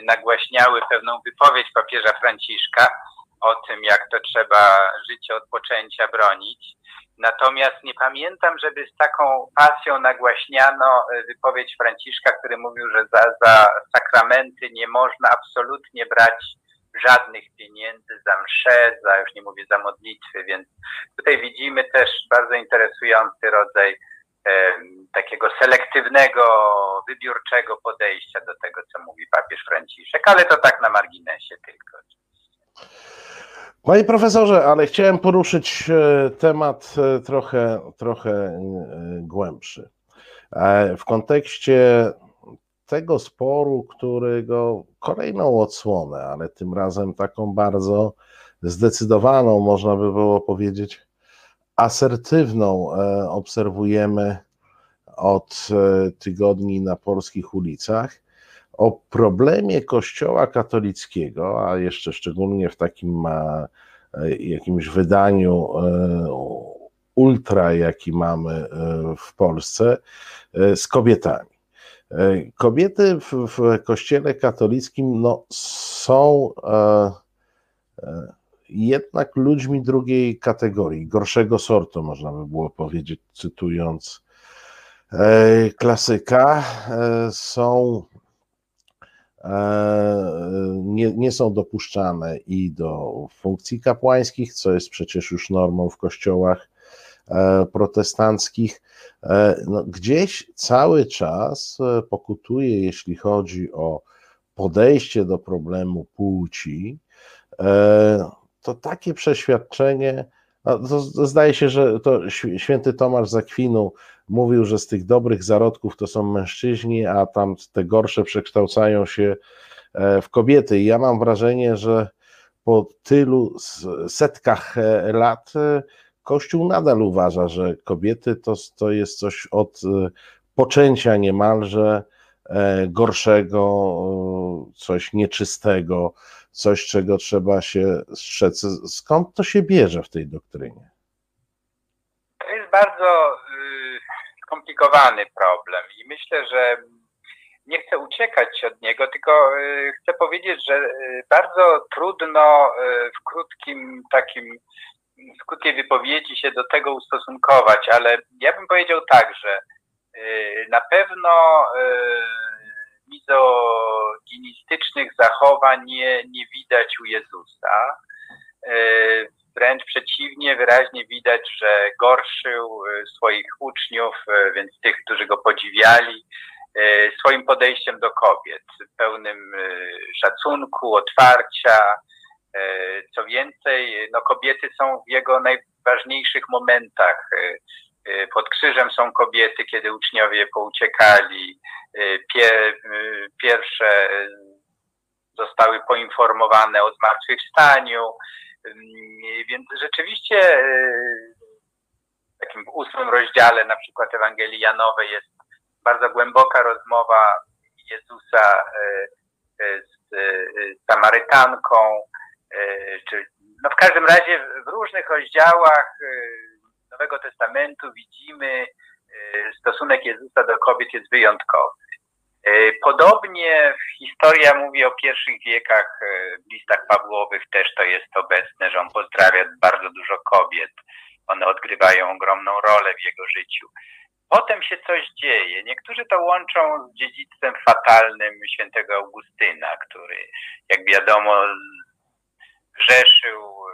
nagłaśniały pewną wypowiedź papieża Franciszka o tym, jak to trzeba życie od poczęcia bronić. Natomiast nie pamiętam, żeby z taką pasją nagłaśniano e, wypowiedź Franciszka, który mówił, że za, za sakramenty nie można absolutnie brać żadnych pieniędzy za msze, za już nie mówię za modlitwy, więc tutaj widzimy też bardzo interesujący rodzaj e, takiego selektywnego, wybiórczego podejścia do tego, co mówi papież Franciszek, ale to tak na marginesie tylko. Panie profesorze, ale chciałem poruszyć e, temat e, trochę, trochę e, głębszy. W kontekście tego sporu, którego kolejną odsłonę, ale tym razem taką bardzo zdecydowaną, można by było powiedzieć, asertywną, obserwujemy od tygodni na polskich ulicach o problemie Kościoła katolickiego, a jeszcze szczególnie w takim e, jakimś wydaniu e, ultra, jaki mamy e, w Polsce, z kobietami. Kobiety w, w Kościele katolickim no, są jednak ludźmi drugiej kategorii, gorszego sortu, można by było powiedzieć, cytując klasyka. Są nie, nie są dopuszczane i do funkcji kapłańskich, co jest przecież już normą w kościołach e, protestanckich. E, no, gdzieś cały czas pokutuje, jeśli chodzi o podejście do problemu płci, to takie przeświadczenie, to zdaje się, że to święty Tomasz Zakwinu mówił, że z tych dobrych zarodków to są mężczyźni, a tam te gorsze przekształcają się e, w kobiety. I ja mam wrażenie, że po tylu setkach e, lat e, Kościół nadal uważa, że kobiety to, to jest coś od poczęcia niemalże gorszego, coś nieczystego, coś, czego trzeba się strzec. Skąd to się bierze w tej doktrynie? To jest bardzo skomplikowany problem i myślę, że nie chcę uciekać od niego, tylko y, chcę powiedzieć, że y, bardzo trudno y, w krótkim takim, w krótkiej wypowiedzi się do tego ustosunkować, ale ja bym powiedział tak, że na pewno mizoginistycznych zachowań nie, nie widać u Jezusa Wręcz przeciwnie, wyraźnie widać, że gorszył e, swoich uczniów, e, więc tych, którzy go podziwiali, e, swoim podejściem do kobiet, pełnym szacunku, otwarcia. Co więcej, no kobiety są w jego najważniejszych momentach. Pod krzyżem są kobiety, kiedy uczniowie pouciekali. Pierwsze zostały poinformowane o zmartwychwstaniu. Więc rzeczywiście w takim ósmym rozdziale na przykład Ewangelii Janowej jest bardzo głęboka rozmowa Jezusa z Samarytanką, czy no w każdym razie w różnych rozdziałach Nowego Testamentu widzimy stosunek Jezusa do kobiet jest wyjątkowy. Podobnie historia mówi o pierwszych wiekach, w listach Pawłowych też to jest obecne, że on pozdrawia bardzo dużo kobiet. One odgrywają ogromną rolę w jego życiu. Potem się coś dzieje. Niektórzy to łączą z dziedzictwem fatalnym świętego Augustyna, który, jak wiadomo, grzeszył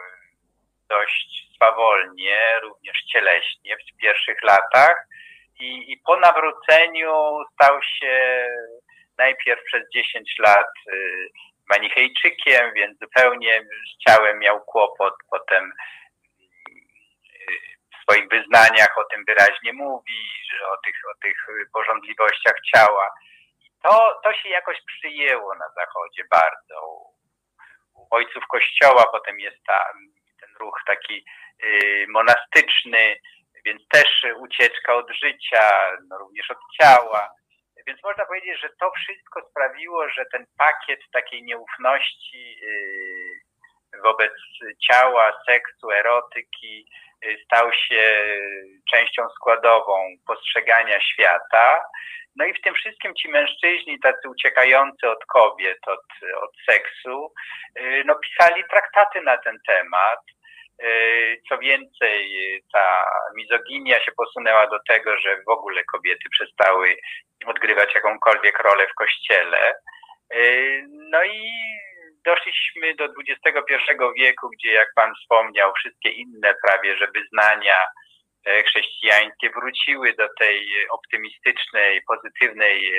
dość swawolnie, również cieleśnie w pierwszych latach i, i po nawróceniu stał się najpierw przez 10 lat y, manichejczykiem, więc zupełnie z ciałem miał kłopot, potem w swoich wyznaniach o tym wyraźnie mówi, że o tych, o tych porządliwościach ciała. To, to się jakoś przyjęło na Zachodzie bardzo. U ojców Kościoła potem jest ta, ten ruch taki y, monastyczny, więc też ucieczka od życia, no również od ciała. Więc można powiedzieć, że to wszystko sprawiło, że ten pakiet takiej nieufności y, wobec ciała, seksu, erotyki y, stał się częścią składową postrzegania świata. No i w tym wszystkim ci mężczyźni, tacy uciekający od kobiet, od, od seksu, y, no pisali traktaty na ten temat. Co więcej, ta mizoginia się posunęła do tego, że w ogóle kobiety przestały odgrywać jakąkolwiek rolę w kościele. No i doszliśmy do XXI wieku, gdzie, jak Pan wspomniał, wszystkie inne prawie, że wyznania chrześcijańskie wróciły do tej optymistycznej, pozytywnej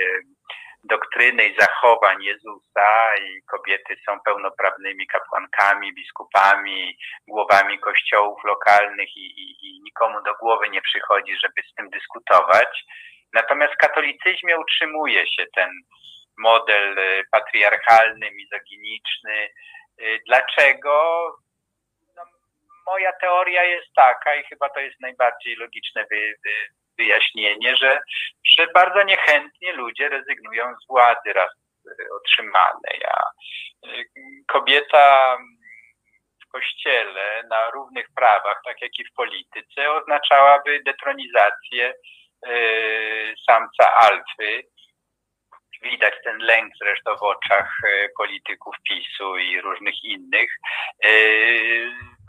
doktryny i zachowań Jezusa i kobiety są pełnoprawnymi kapłankami, biskupami, głowami kościołów lokalnych i, i, i nikomu do głowy nie przychodzi, żeby z tym dyskutować. Natomiast w katolicyzmie utrzymuje się ten model patriarchalny, mizoginiczny. Dlaczego? Moja teoria jest taka i chyba to jest najbardziej logiczne wy, wy, wyjaśnienie, że, że bardzo niechętnie ludzie rezygnują z władzy raz otrzymanej. A kobieta w kościele na równych prawach, tak jak i w polityce, oznaczałaby detronizację samca alfy. Widać ten lęk zresztą w oczach polityków PiSu i różnych innych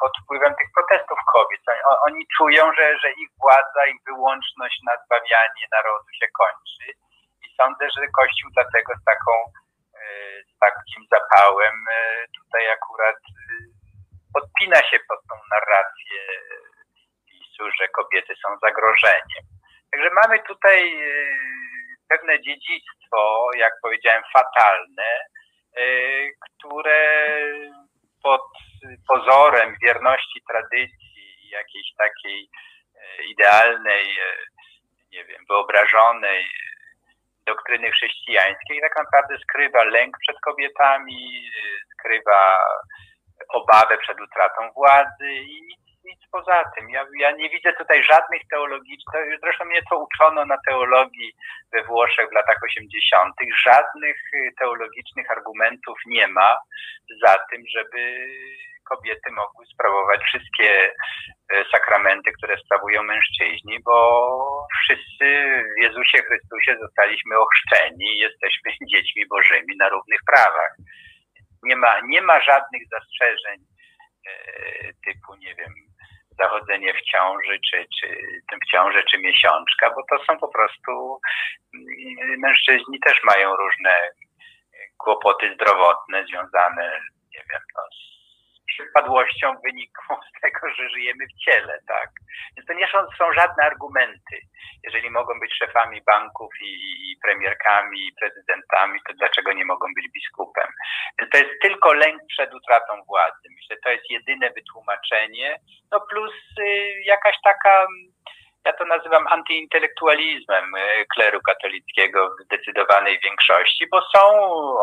pod wpływem tych protestów kobiet. Oni czują, że, że ich władza, ich wyłączność na zbawianie narodu się kończy i sądzę, że Kościół dlatego z taką z takim zapałem tutaj akurat podpina się pod tą narrację PiSu, że kobiety są zagrożeniem. Także mamy tutaj pewne dziedzictwo, jak powiedziałem, fatalne, które pod pozorem wierności tradycji, jakiejś takiej idealnej, nie wiem, wyobrażonej doktryny chrześcijańskiej, tak naprawdę skrywa lęk przed kobietami, skrywa obawę przed utratą władzy i nic, poza tym. Ja, ja nie widzę tutaj żadnych teologicznych, zresztą mnie to uczono na teologii we Włoszech w latach 80., żadnych teologicznych argumentów nie ma za tym, żeby kobiety mogły sprawować wszystkie sakramenty, które sprawują mężczyźni, bo wszyscy w Jezusie Chrystusie zostaliśmy ochrzczeni jesteśmy dziećmi Bożymi na równych prawach. Nie ma, nie ma żadnych zastrzeżeń typu, nie wiem, zachodzenie w ciąży, czy, czy w ciąży, czy miesiączka, bo to są po prostu mężczyźni też mają różne kłopoty zdrowotne związane, nie wiem, no, z przypadłością wyniku z tego, że żyjemy w ciele, tak. Więc to nie są, są żadne argumenty. Jeżeli mogą być szefami banków i, i premierkami, i prezydentami, to dlaczego nie mogą być biskupem? To jest tylko lęk przed utratą władzy. Myślę, to jest jedyne wytłumaczenie. No plus y, jakaś taka ja to nazywam antyintelektualizmem kleru katolickiego w zdecydowanej większości, bo są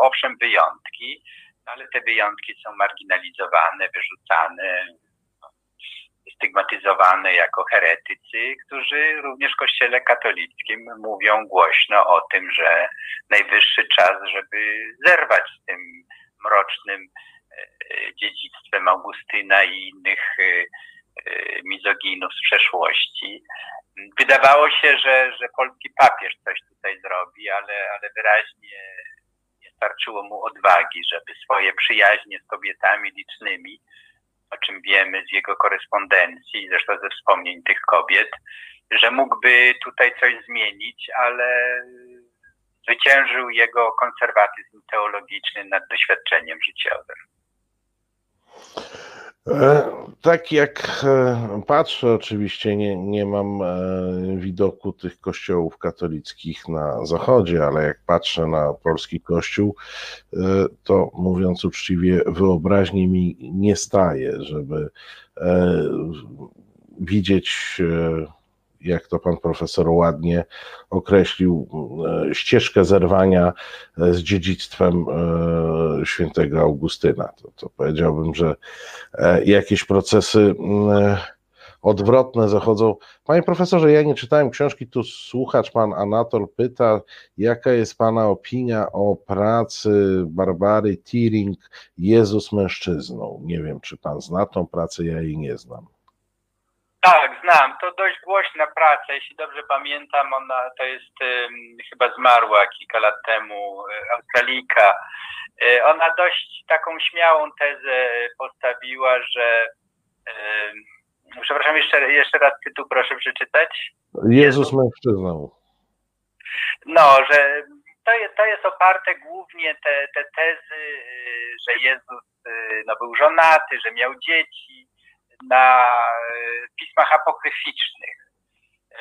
owszem wyjątki, ale te wyjątki są marginalizowane, wyrzucane. Stygmatyzowane jako heretycy, którzy również w Kościele katolickim mówią głośno o tym, że najwyższy czas, żeby zerwać z tym mrocznym dziedzictwem Augustyna i innych mizoginów z przeszłości. Wydawało się, że, że polski papież coś tutaj zrobi, ale, ale wyraźnie nie starczyło mu odwagi, żeby swoje przyjaźnie z kobietami licznymi, o czym wiemy z jego korespondencji, zresztą ze wspomnień tych kobiet, że mógłby tutaj coś zmienić, ale zwyciężył jego konserwatyzm teologiczny nad doświadczeniem życiowym. E, tak jak e, patrzę, oczywiście nie, nie mam e, widoku tych kościołów katolickich na zachodzie, ale jak patrzę na polski kościół, to mówiąc uczciwie, wyobraźni mi nie staje, żeby widzieć jak to pan profesor ładnie określił, e, ścieżkę zerwania e, z dziedzictwem e, świętego Augustyna. To, to powiedziałbym, że jakieś procesy odwrotne zachodzą. Panie profesorze, ja nie czytałem książki, tu słuchacz pan Anatol pyta, jaka jest pana opinia o pracy Barbary Tiring Jezus mężczyzną. Nie wiem, czy pan zna tą pracę, ja jej nie znam. Tak, znam. To dość głośna praca. Jeśli dobrze pamiętam, ona to jest um, chyba zmarła kilka lat temu, e, Australijka. E, ona dość taką śmiałą tezę postawiła, że um, przepraszam, jeszcze, jeszcze raz tytuł proszę przeczytać. Jezus mężczyzną. No, że to jest, to jest oparte głównie te, te tezy, e, że Jezus no, był żonaty, że miał dzieci, na e, pismach apokryficznych. E,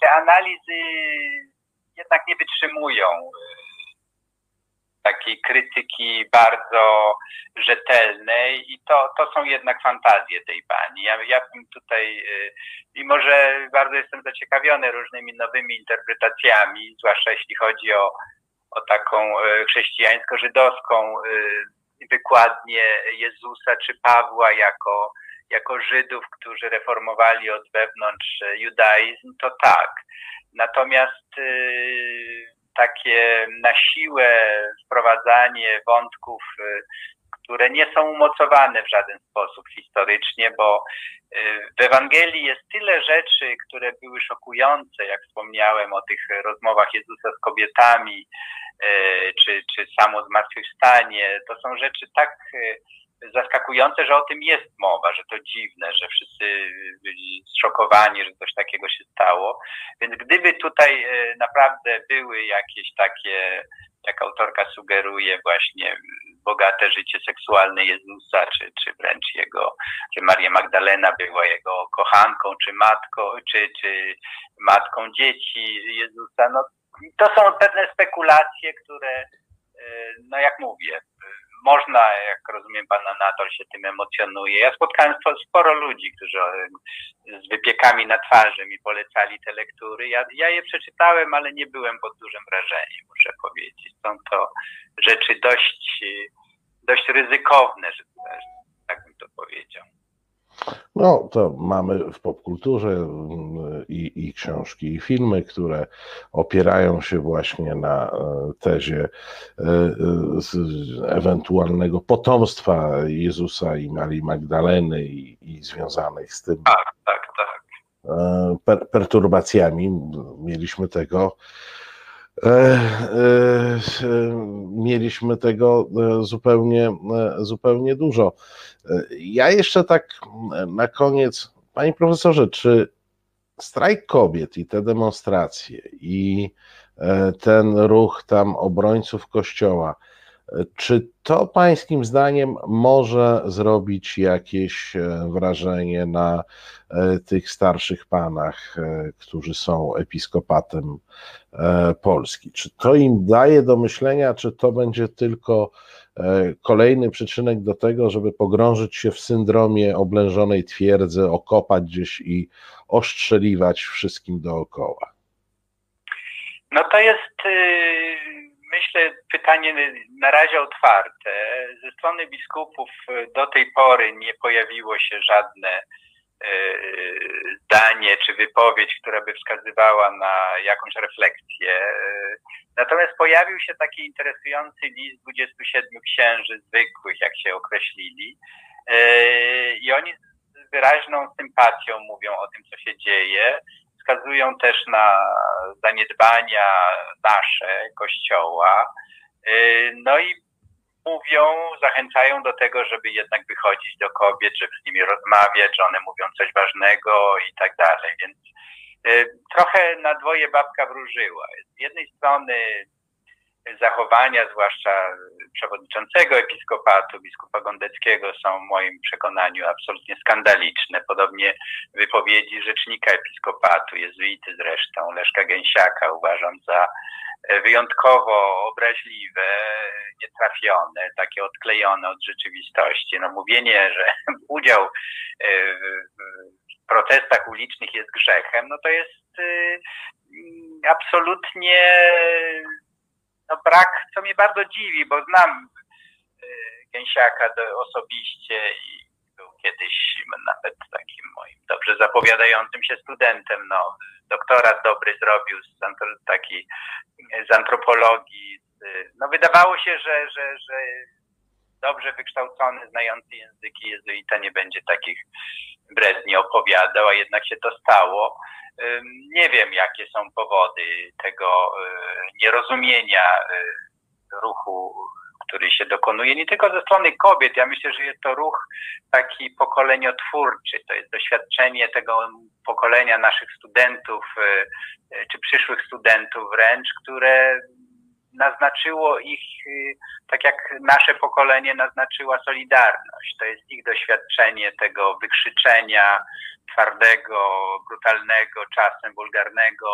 te analizy jednak nie wytrzymują e, takiej krytyki bardzo rzetelnej i to, to są jednak fantazje tej pani. Ja, ja bym tutaj, mimo że bardzo jestem zaciekawiony różnymi nowymi interpretacjami, zwłaszcza jeśli chodzi o, o taką chrześcijańsko-żydowską wykładnię Jezusa czy Pawła jako jako Żydów, którzy reformowali od wewnątrz e, judaizm, to tak. Natomiast y, takie na siłę wprowadzanie wątków, y, które nie są umocowane w żaden sposób historycznie, bo y, w Ewangelii jest tyle rzeczy, które były szokujące, jak wspomniałem o tych rozmowach Jezusa z kobietami, czy, czy samo zmartwychwstanie. To są rzeczy tak zaskakujące, że o tym jest mowa, że to dziwne, że wszyscy byli zszokowani, że coś takiego się stało. Więc gdyby tutaj e, naprawdę były jakieś takie, jak autorka sugeruje, właśnie bogate życie seksualne Jezusa, czy, czy wręcz jego, że Maria Magdalena była jego kochanką, czy matką, czy, czy matką dzieci Jezusa, no to są pewne spekulacje, które, e, no jak mówię, można, jak rozumiem, pan Anatol się tym emocjonuje. Ja spotkałem sporo ludzi, którzy e, z wypiekami na twarzy mi polecali te lektury. Ja, ja je przeczytałem, ale nie byłem pod dużym wrażeniem, muszę powiedzieć. Są to rzeczy dość, dość ryzykowne, że, tak bym to powiedział. No, to mamy w popkulturze mm, książki, i filmy, które opierają się właśnie na e, tezie e, e, ewentualnego potomstwa Jezusa i Marii Magdaleny i, i związanych z tym. Tak, tak, tak. Per, perturbacjami. Mieliśmy tego mieliśmy tego zupełnie, zupełnie dużo. Ja jeszcze tak na koniec, panie profesorze, czy strajk kobiet i te demonstracje i e, ten ruch tam obrońców kościoła, e, czy to pańskim zdaniem może zrobić jakieś e, wrażenie na tych starszych panach, którzy są episkopatem Polski? Czy to im daje do myślenia, czy to będzie tylko kolejny przyczynek do tego, żeby pogrążyć się w syndromie oblężonej twierdzy, okopać gdzieś i ostrzeliwać wszystkim dookoła? No to jest, y, myślę, pytanie na razie otwarte. Ze strony biskupów do tej pory nie pojawiło się żadne zdanie czy wypowiedź, która by wskazywała na jakąś refleksję. Natomiast pojawił się taki interesujący list 27 księży zwykłych, jak się określili, i oni wyraźną sympatią mówią o tym, co się dzieje. Wskazują też na zaniedbania nasze, Kościoła. No i mówią, zachęcają do tego, żeby jednak wychodzić do kobiet, żeby z nimi rozmawiać, że one mówią coś ważnego i tak dalej. Więc y, trochę na dwoje babka wróżyła. Z jednej strony zachowania, zwłaszcza przewodniczącego episkopatu, biskupa Gondeckiego, są w moim przekonaniu absolutnie skandaliczne. Podobnie wypowiedzi rzecznika episkopatu, jezuity zresztą, Leszka Gęsiaka uważam za wyjątkowo obraźliwe, nietrafione, takie odklejone od rzeczywistości. No mówienie, że udział e, w protestach ulicznych jest grzechem, no to jest e, absolutnie no brak, co mnie bardzo dziwi, bo znam e, Gęsiaka osobiście i był kiedyś nawet takim moim dobrze zapowiadającym się studentem. No, doktorat dobry zrobił z, taki, z antropologii. No wydawało się, że, że, że dobrze wykształcony, znający języki jezuita nie będzie takich bredni opowiadał, a jednak się to stało. Nie wiem, jakie są powody tego e, nierozumienia e, ruchu który się dokonuje nie tylko ze strony kobiet. Ja myślę, że jest to ruch taki pokoleniotwórczy. To jest doświadczenie tego pokolenia naszych studentów, e, czy przyszłych studentów wręcz, które naznaczyło ich, e, tak jak nasze pokolenie naznaczyła Solidarność. To jest ich doświadczenie tego wykrzyczenia twardego, brutalnego, czasem wulgarnego,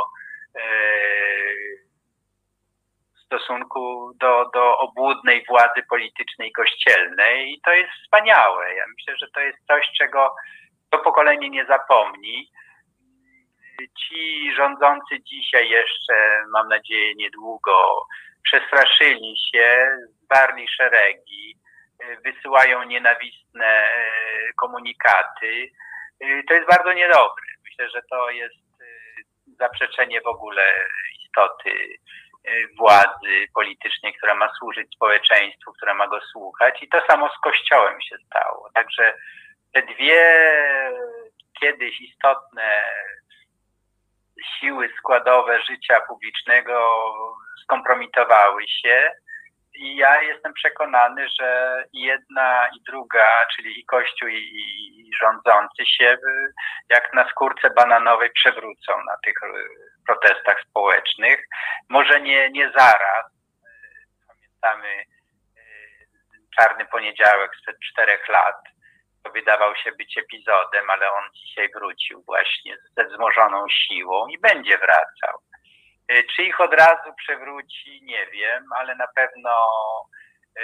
stosunku do, do obłudnej władzy politycznej i kościelnej i to jest wspaniałe. Ja myślę, że to jest coś, czego to pokolenie nie zapomni. Ci rządzący dzisiaj jeszcze, mam nadzieję, niedługo przestraszyli się, zwarli szeregi, wysyłają nienawistne e, komunikaty. E, to jest bardzo niedobre. Myślę, że to jest zaprzeczenie w ogóle istoty Y, władzy politycznej, która ma służyć społeczeństwu, która ma go słuchać i to samo z Kościołem się stało. Także te dwie kiedyś istotne siły składowe życia publicznego skompromitowały się i ja jestem przekonany, że jedna i druga, czyli i Kościół i, i rządzący się jak na skórce bananowej przewrócą na tych protestach społecznych. Może nie, nie zaraz. Pamiętamy e, czarny poniedziałek sprzed czterech lat. To wydawał się być epizodem, ale on dzisiaj wrócił właśnie ze wzmożoną siłą i będzie wracał. E, czy ich od razu przewróci, nie wiem, ale na pewno e,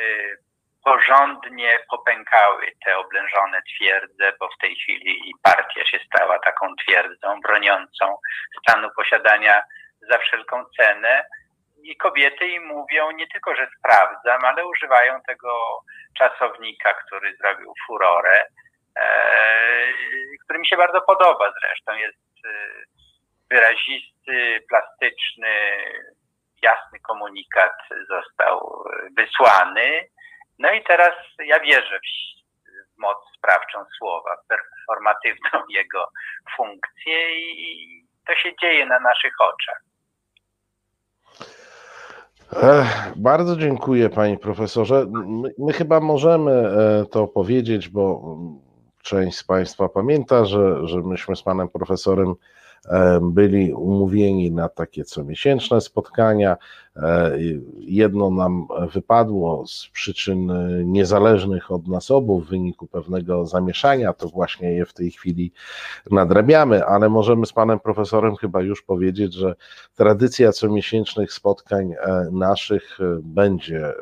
porządnie popękały te oblężone twierdze, bo w tej chwili partia się stała taką twierdzą broniącą stanu posiadania za wszelką cenę. I kobiety im mówią nie tylko, że sprawdzam, ale używają tego czasownika, który zrobił furorę, e, który mi się bardzo podoba zresztą. Jest e, wyrazisty, plastyczny, jasny komunikat został wysłany no i teraz ja wierzę w moc sprawczą słowa, performatywną jego funkcję i to się dzieje na naszych oczach. Bardzo dziękuję panie profesorze. My, my, chyba możemy e, to powiedzieć, bo część z państwa pamięta, że, że myśmy z panem profesorem byli umówieni na takie comiesięczne spotkania. E, jedno nam wypadło z przyczyn niezależnych od nas obu w wyniku pewnego zamieszania, to właśnie je w tej chwili nadrabiamy, ale możemy z panem profesorem chyba już powiedzieć, że tradycja comiesięcznych spotkań e, naszych e, będzie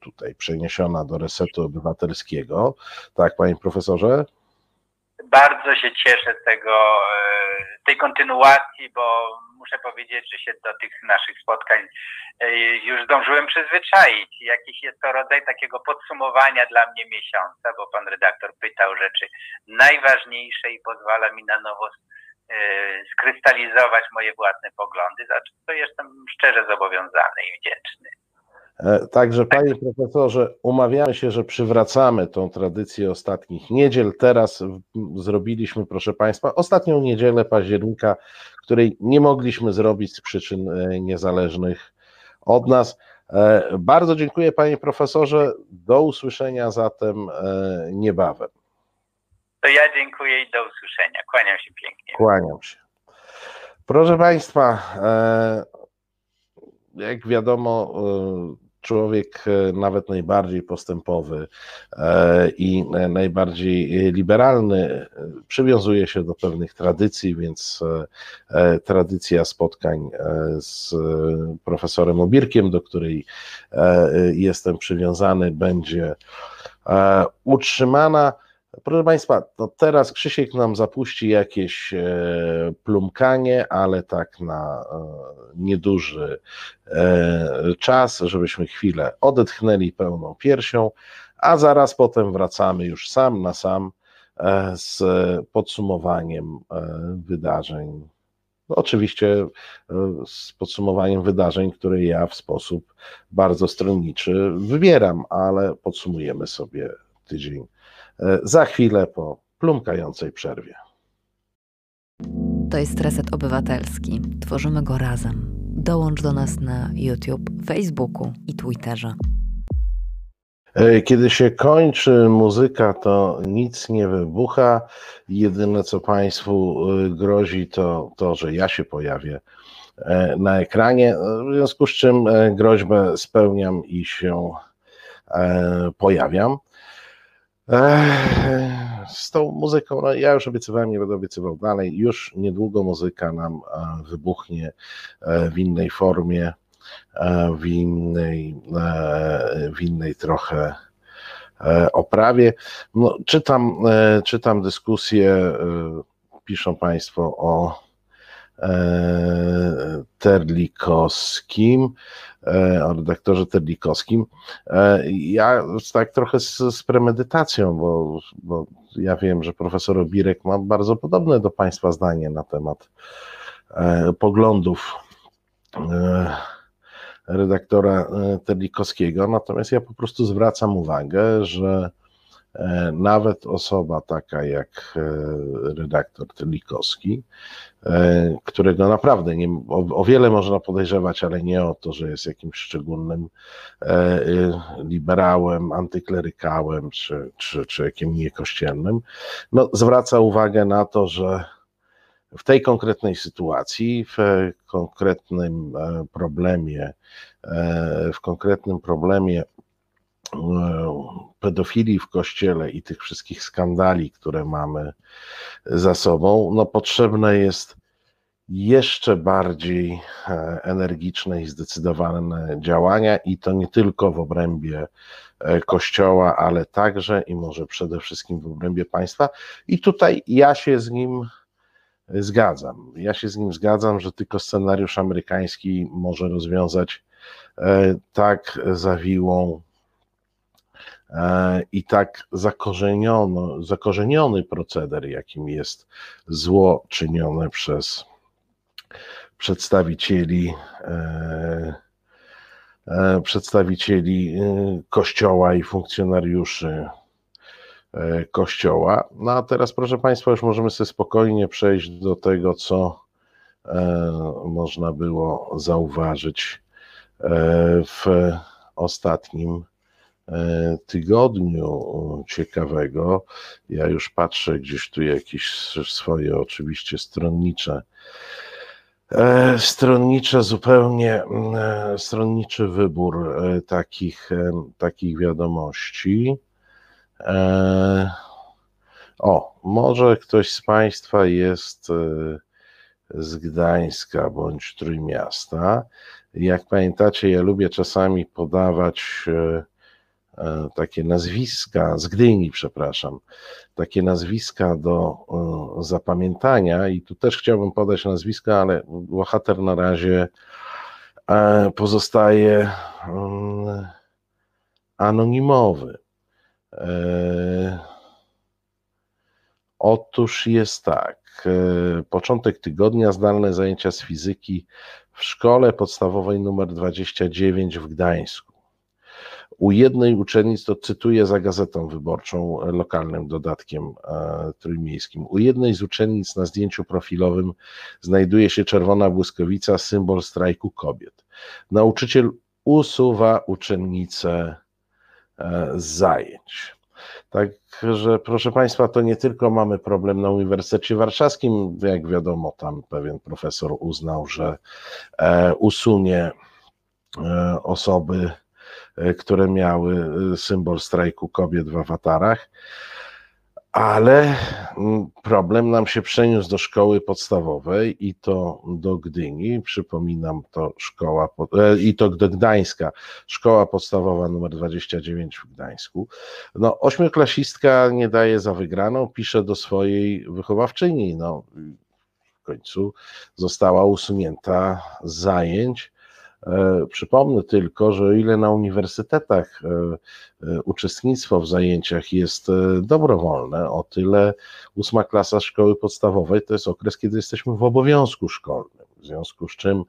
tutaj przeniesiona do resetu obywatelskiego. Tak, panie profesorze? Bardzo się cieszę z tego, e, tej kontynuacji, bo muszę powiedzieć, że się do tych naszych spotkań e, już zdążyłem przyzwyczaić. Jakiś jest to rodzaj takiego podsumowania dla mnie miesiąca, bo pan redaktor pytał rzeczy najważniejsze i pozwala mi na nowo e, skrystalizować moje własne poglądy, za co jestem szczerze zobowiązany i wdzięczny. E, Także, panie profesorze, umawiamy się, że przywracamy tą tradycję ostatnich niedziel. Teraz zrobiliśmy, proszę państwa, ostatnią niedzielę października, której nie mogliśmy zrobić z przyczyn e, niezależnych od nas. E, Bardzo dziękuję, panie profesorze. Do usłyszenia zatem niebawem. To ja dziękuję i do usłyszenia. Kłaniam się pięknie. Kłaniam się. Proszę Państwa, jak wiadomo, człowiek e, nawet najbardziej postępowy e, i e, najbardziej liberalny przywiązuje się do pewnych tradycji, więc tradycja spotkań z profesorem Obirkiem, do której jestem przywiązany, będzie utrzymana. Proszę Państwa, to teraz Krzysiek nam zapuści jakieś e, plumkanie, ale tak na e, nieduży e, czas, żebyśmy chwilę odetchnęli pełną piersią, a zaraz potem wracamy już sam na sam z podsumowaniem wydarzeń. No, oczywiście z podsumowaniem wydarzeń, które ja w sposób bardzo stronniczy wybieram, ale podsumujemy sobie tydzień E, za chwilę po plumkającej przerwie. To jest Reset Obywatelski. Tworzymy go razem. Dołącz do nas na YouTube, Facebooku i Twitterze. E, Kiedy się kończy muzyka, to nic nie wybucha. Jedyne, co Państwu e, grozi, to to, że ja się pojawię na ekranie. W związku z czym groźbę spełniam i się pojawiam. Z tą muzyką, no ja już obiecywałem, nie będę obiecywał dalej. Już niedługo muzyka nam e, wybuchnie e, w innej formie, e, w innej, w innej trochę oprawie. No, czytam, czytam dyskusję, piszą Państwo o Terlikowskim, e, o redaktorze Terlikowskim. E, Ja tak trochę z, z premedytacją, bo, bo ja wiem, że profesor Obirek ma bardzo podobne do Państwa zdanie na temat e, poglądów e, redaktora e, Terlikowskiego, natomiast ja po prostu zwracam uwagę, że e, nawet osoba taka jak e, redaktor Terlikowski, e, którego naprawdę nie, o, o wiele można podejrzewać, ale nie o to, że jest jakimś szczególnym e, e, liberałem, antyklerykałem czy, czy, czy jakimś niekościelnym, no, zwraca uwagę na to, że w tej konkretnej sytuacji, w konkretnym e, problemie, e, w konkretnym problemie e, pedofilii w kościele i tych wszystkich skandali, które mamy za sobą, no potrzebne jest jeszcze bardziej e, energiczne i zdecydowane działania i to nie tylko w obrębie e, Kościoła, ale także i może przede wszystkim w obrębie państwa. I tutaj ja się z nim zgadzam. Ja się z nim zgadzam, że tylko scenariusz amerykański może rozwiązać e, tak zawiłą e, i tak zakorzeniono, zakorzeniony proceder, jakim jest zło czynione przez przedstawicieli e, e, przedstawicieli e, kościoła i funkcjonariuszy e, kościoła. No a teraz, proszę Państwa, już możemy sobie spokojnie przejść do tego, co e, można było zauważyć e, w ostatnim e, tygodniu ciekawego. Ja już patrzę gdzieś tu jakieś swoje oczywiście stronnicze E, Stronnicze, zupełnie e, stronniczy wybór e, takich, e, takich wiadomości. E, O, może ktoś z Państwa jest e, z Gdańska bądź Trójmiasta. Jak pamiętacie, ja lubię czasami podawać e, e, takie nazwiska, z Gdyni, przepraszam, takie nazwiska do e, zapamiętania i tu też chciałbym podać nazwiska, ale bohater na razie e, pozostaje mm, anonimowy. Otóż jest tak. Początek tygodnia, zdalne zajęcia z fizyki w szkole podstawowej numer 29 w Gdańsku. U jednej uczennic, to cytuję za gazetą wyborczą, lokalnym dodatkiem e, trójmiejskim, u jednej z uczennic na zdjęciu profilowym znajduje się czerwona błyskowica, symbol strajku kobiet. Nauczyciel usuwa uczennicę e, z zajęć. Także, proszę Państwa, to nie tylko mamy problem na Uniwersytecie Warszawskim. Jak wiadomo, tam pewien profesor uznał, że e, usunie osoby, które miały symbol strajku kobiet w awatarach ale mm, problem nam się przeniósł do szkoły podstawowej i to do Gdyni, przypominam to szkoła, e, i to do Gdańska, szkoła podstawowa numer 29 w Gdańsku. No, ośmioklasistka nie daje za wygraną, pisze do swojej wychowawczyni, no w końcu została usunięta z zajęć, E, przypomnę tylko, że o ile na uniwersytetach e, e, uczestnictwo w zajęciach jest dobrowolne, o tyle ósma klasa szkoły podstawowej to jest okres, kiedy jesteśmy w obowiązku szkolnym. W związku z czym,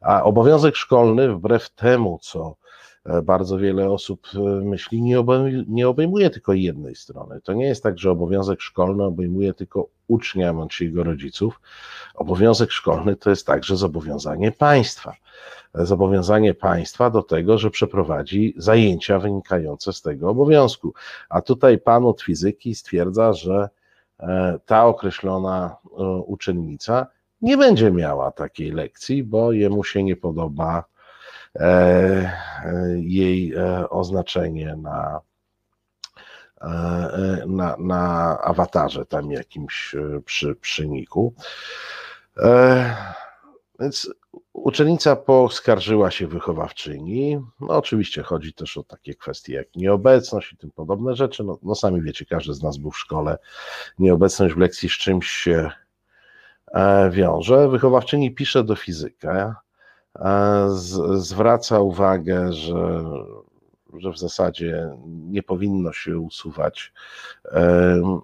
a obowiązek szkolny, wbrew temu, co bardzo wiele osób myśli, nie obejmuje tylko jednej strony. To nie jest tak, że obowiązek szkolny obejmuje tylko ucznia bądź jego rodziców. Obowiązek szkolny to jest także zobowiązanie państwa zobowiązanie państwa do tego, że przeprowadzi zajęcia wynikające z tego obowiązku. A tutaj pan od fizyki stwierdza, że e, ta określona e, uczennica nie będzie miała takiej lekcji, bo jemu się nie podoba e, jej oznaczenie na, na, na awatarze tam jakimś przy, przy niku. Więc Uczennica poskarżyła się wychowawczyni. No, oczywiście chodzi też o takie kwestie jak nieobecność i tym podobne rzeczy. No, no sami wiecie, każdy z nas był w szkole. Nieobecność w lekcji z czymś się e, wiąże. Wychowawczyni pisze do fizyka, e, z, zwraca uwagę, że, że w zasadzie nie powinno się usuwać. E,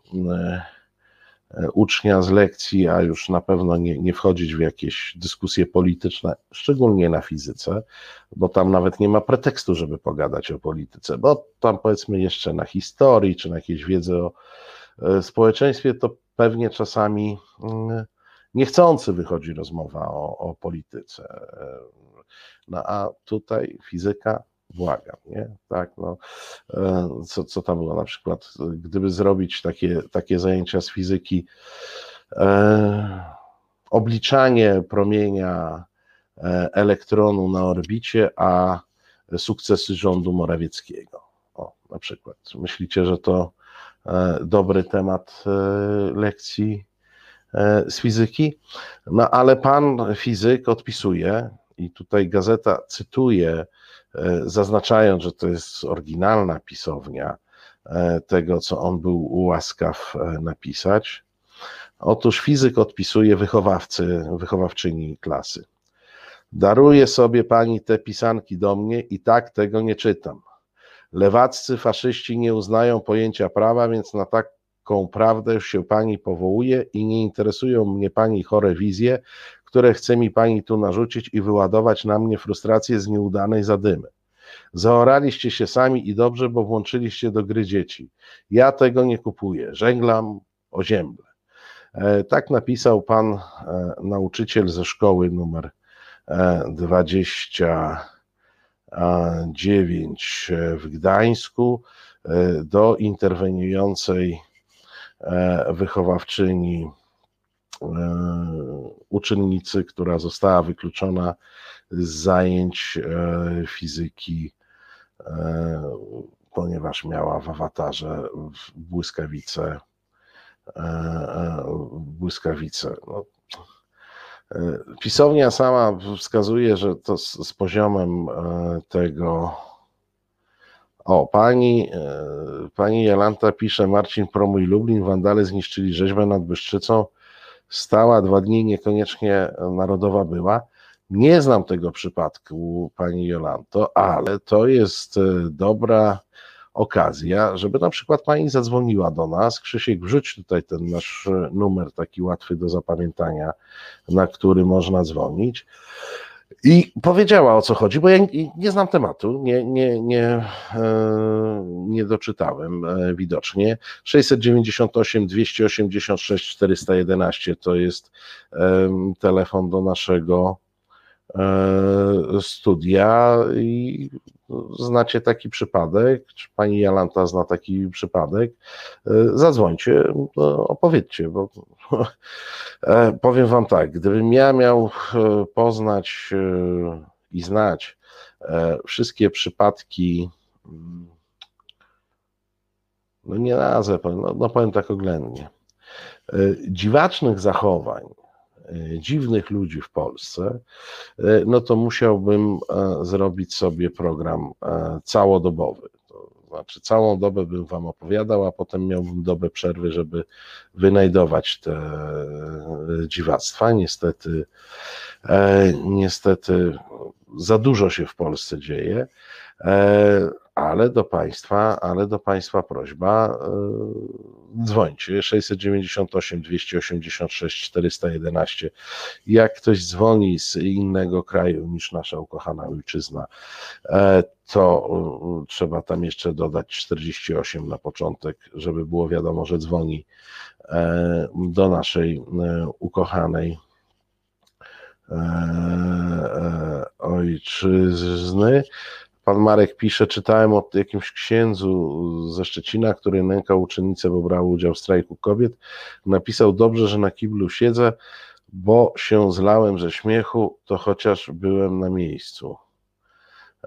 ucznia z lekcji, a już na pewno nie, nie wchodzić w jakieś dyskusje polityczne, szczególnie na fizyce, bo tam nawet nie ma pretekstu, żeby pogadać o polityce, bo tam powiedzmy jeszcze na historii, czy na jakiejś wiedzy o e, społeczeństwie, to pewnie czasami mm, niechcący wychodzi rozmowa o, o polityce. E, no a tutaj fizyka błagam, nie? Tak, no, e, co, co tam było na przykład, gdyby zrobić takie, takie zajęcia z fizyki, e, obliczanie promienia e, elektronu na orbicie, a sukcesy rządu Morawieckiego. O, na przykład. Myślicie, że to e, dobry temat lekcji z fizyki? No ale pan fizyk odpisuje, i tutaj gazeta cytuje zaznaczając, że to jest oryginalna pisownia e, tego, co on był łaskaw e, napisać. Otóż fizyk odpisuje wychowawcy, wychowawczyni klasy. Daruje sobie pani te pisanki do mnie i tak tego nie czytam. Lewaccy faszyści nie uznają pojęcia prawa, więc na taką prawdę już się pani powołuje i nie interesują mnie pani chore wizje, które chce mi pani tu narzucić i wyładować na mnie frustrację z nieudanej zadymy. Zaoraliście się sami i dobrze, bo włączyliście do gry dzieci. Ja tego nie kupuję. Żeglam o. E, tak napisał pan e, nauczyciel ze szkoły numer 29 e, w Gdańsku do interweniującej wychowawczyni uczennicy, która została wykluczona z zajęć e, fizyki, e, ponieważ miała w awatarze błyskawice. Błyskawice. No. Pisownia sama wskazuje, że to z, z poziomem tego O, pani, e, pani Jolanta pisze, Marcin promuj Lublin, wandale zniszczyli rzeźbę nad Byszczycą, stała dwa dni, niekoniecznie narodowa była. Nie znam tego przypadku, pani Jolanto, ale to jest e, dobra okazja, żeby na przykład pani zadzwoniła do nas. Krzysiek, wrzuć tutaj ten nasz e, numer taki łatwy do zapamiętania, na który można dzwonić. I powiedziała o co chodzi, bo ja nie znam tematu, nie, nie, nie, e, nie doczytałem e, widocznie. 698 286 411 to jest telefon do naszego studia i znacie taki przypadek, czy pani Jalanta zna taki przypadek, e, zadzwońcie, opowiedzcie, bo e, powiem wam tak, gdybym ja miał poznać i znać wszystkie przypadki, mm, no nie nazwę, no, no powiem tak oględnie, dziwacznych zachowań, E, dziwnych ludzi w Polsce, e, no to musiałbym e, zrobić sobie program całodobowy. To znaczy, całą dobę bym Wam opowiadał, a potem miałbym dobę przerwy, żeby wynajdować te dziwactwa. Niestety, niestety za dużo się w Polsce dzieje ale do Państwa, ale do Państwa prośba, yy, dzwońcie 698 286 411. Jak ktoś dzwoni z innego kraju niż nasza ukochana ojczyzna, e, to yy, trzeba tam jeszcze dodać 48 na początek, żeby było wiadomo, że dzwoni e, do naszej e, ukochanej ojczyzny. Pan Marek pisze, czytałem o jakimś księdzu ze Szczecina, który nękał uczennicę, bo brał udział w strajku kobiet. Napisał dobrze, że na kiblu siedzę, bo się zlałem ze śmiechu, to chociaż byłem na miejscu.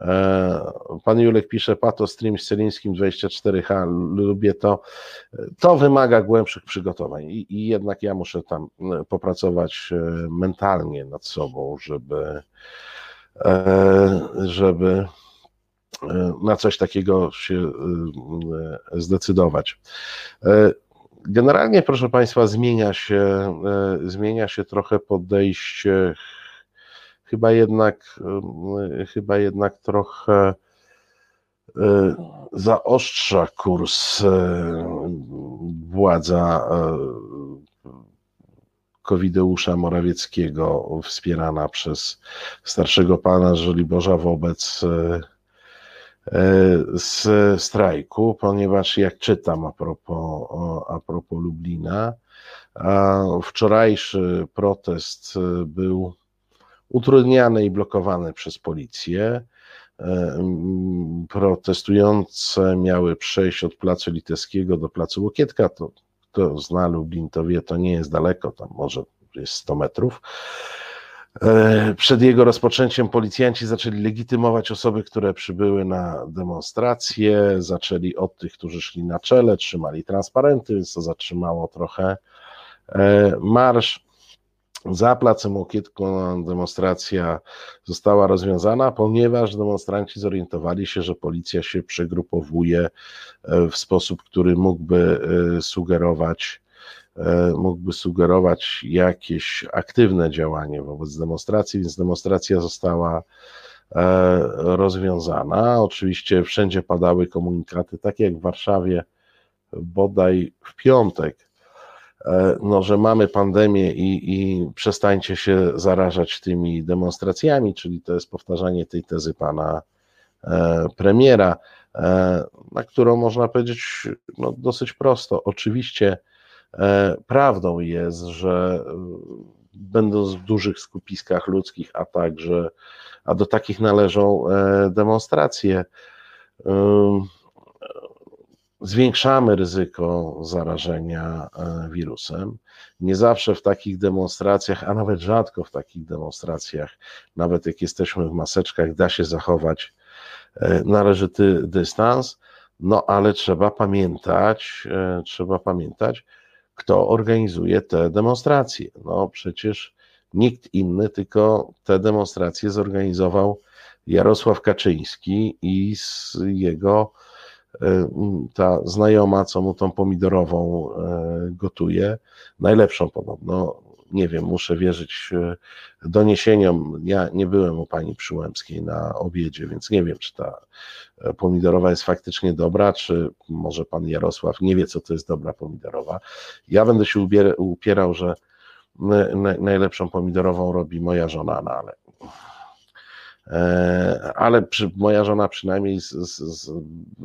E, pan Julek pisze, pato stream z Celińskim 24H, lubię to. To wymaga głębszych przygotowań i, i jednak ja muszę tam e, popracować e, mentalnie nad sobą, żeby żeby na coś takiego się e, zdecydować. E, generalnie, proszę Państwa, zmienia się, e, zmienia się trochę podejście, chyba jednak, chyba jednak trochę zaostrza kurs władza Kowideusza Morawieckiego, wspierana przez starszego pana Żoliborza wobec E, z strajku, ponieważ jak czytam a propos, a propos Lublina, wczorajszy protest był utrudniany i blokowany przez policję. E, protestujące miały przejść od placu litewskiego do placu Łokietka. To, kto zna Lublin, to wie, to nie jest daleko, tam może jest 100 metrów. E, przed jego rozpoczęciem policjanci zaczęli legitymować osoby, które przybyły na demonstrację, zaczęli od tych, którzy szli na czele, trzymali transparenty, więc to zatrzymało trochę e, marsz. Za placem Łokietką demonstracja została rozwiązana, ponieważ demonstranci zorientowali się, że policja się przegrupowuje e, w sposób, który mógłby sugerować mógłby sugerować jakieś aktywne działanie wobec demonstracji, więc demonstracja została e, rozwiązana. Oczywiście wszędzie padały komunikaty, takie jak w Warszawie, bodaj w piątek, e, no, że mamy pandemię i, i przestańcie się zarażać tymi demonstracjami, czyli to jest powtarzanie tej tezy pana premiera, na którą można powiedzieć no, dosyć prosto. Oczywiście E, prawdą jest, że e, będąc w dużych skupiskach ludzkich, a także, a do takich należą e, demonstracje, zwiększamy ryzyko zarażenia wirusem. Nie zawsze w takich demonstracjach, a nawet rzadko w takich demonstracjach, nawet jak jesteśmy w maseczkach, da się zachować należyty dystans. No ale trzeba pamiętać, trzeba pamiętać, kto organizuje te demonstracje. No przecież nikt inny, tylko te demonstracje zorganizował Jarosław Kaczyński i jego ta znajoma, co mu tą pomidorową gotuje, najlepszą podobno, nie wiem, muszę wierzyć doniesieniom. Ja nie byłem u pani Przyłębskiej na obiedzie, więc nie wiem, czy ta pomidorowa jest faktycznie dobra, czy może pan Jarosław nie wie, co to jest dobra pomidorowa. Ja będę się upierał, że najlepszą pomidorową robi moja żona, no ale e, ale przy, moja żona przynajmniej z, z, z,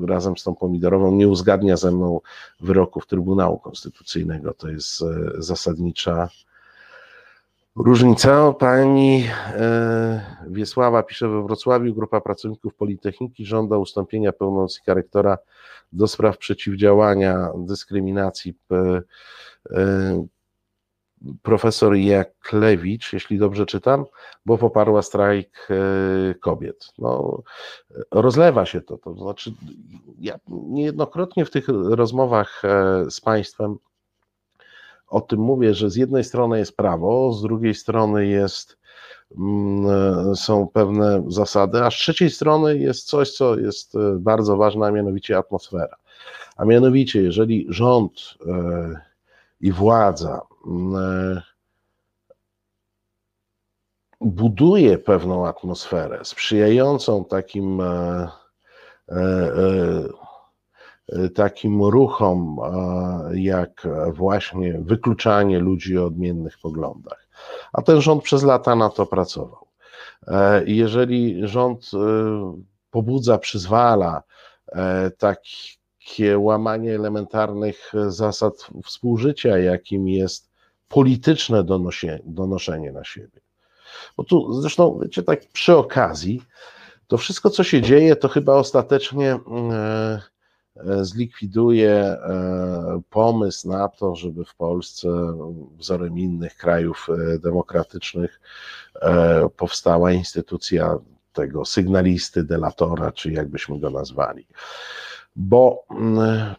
razem z tą pomidorową nie uzgadnia ze mną wyroków Trybunału Konstytucyjnego. To jest e, zasadnicza różnica. Pani e, Wiesława pisze we Wrocławiu, grupa pracowników Politechniki żąda ustąpienia pełnomocnika rektora do spraw przeciwdziałania dyskryminacji profesor Jaklewicz, jeśli dobrze czytam, bo poparła strajk e, kobiet. No, rozlewa się to, to znaczy ja niejednokrotnie w tych rozmowach e, z państwem o tym mówię, że z jednej strony jest prawo, z drugiej strony jest, mm, są pewne zasady, a z trzeciej strony jest coś, co jest e, bardzo ważne, a mianowicie atmosfera. A mianowicie, jeżeli rząd i władza mm, buduje pewną atmosferę sprzyjającą takim, e, e, e, takim ruchom, jak właśnie wykluczanie ludzi o odmiennych poglądach. A ten rząd przez lata na to pracował. Jeżeli rząd pobudza, przyzwala taki takie łamanie elementarnych zasad współżycia, jakim jest polityczne donoszenie, na siebie. Bo tu zresztą, wiecie, tak przy okazji, to wszystko, co się dzieje, to chyba ostatecznie e, e, zlikwiduje e, pomysł na to, żeby w Polsce, wzorem innych krajów demokratycznych, powstała instytucja tego sygnalisty, delatora, czy jakbyśmy go nazwali bo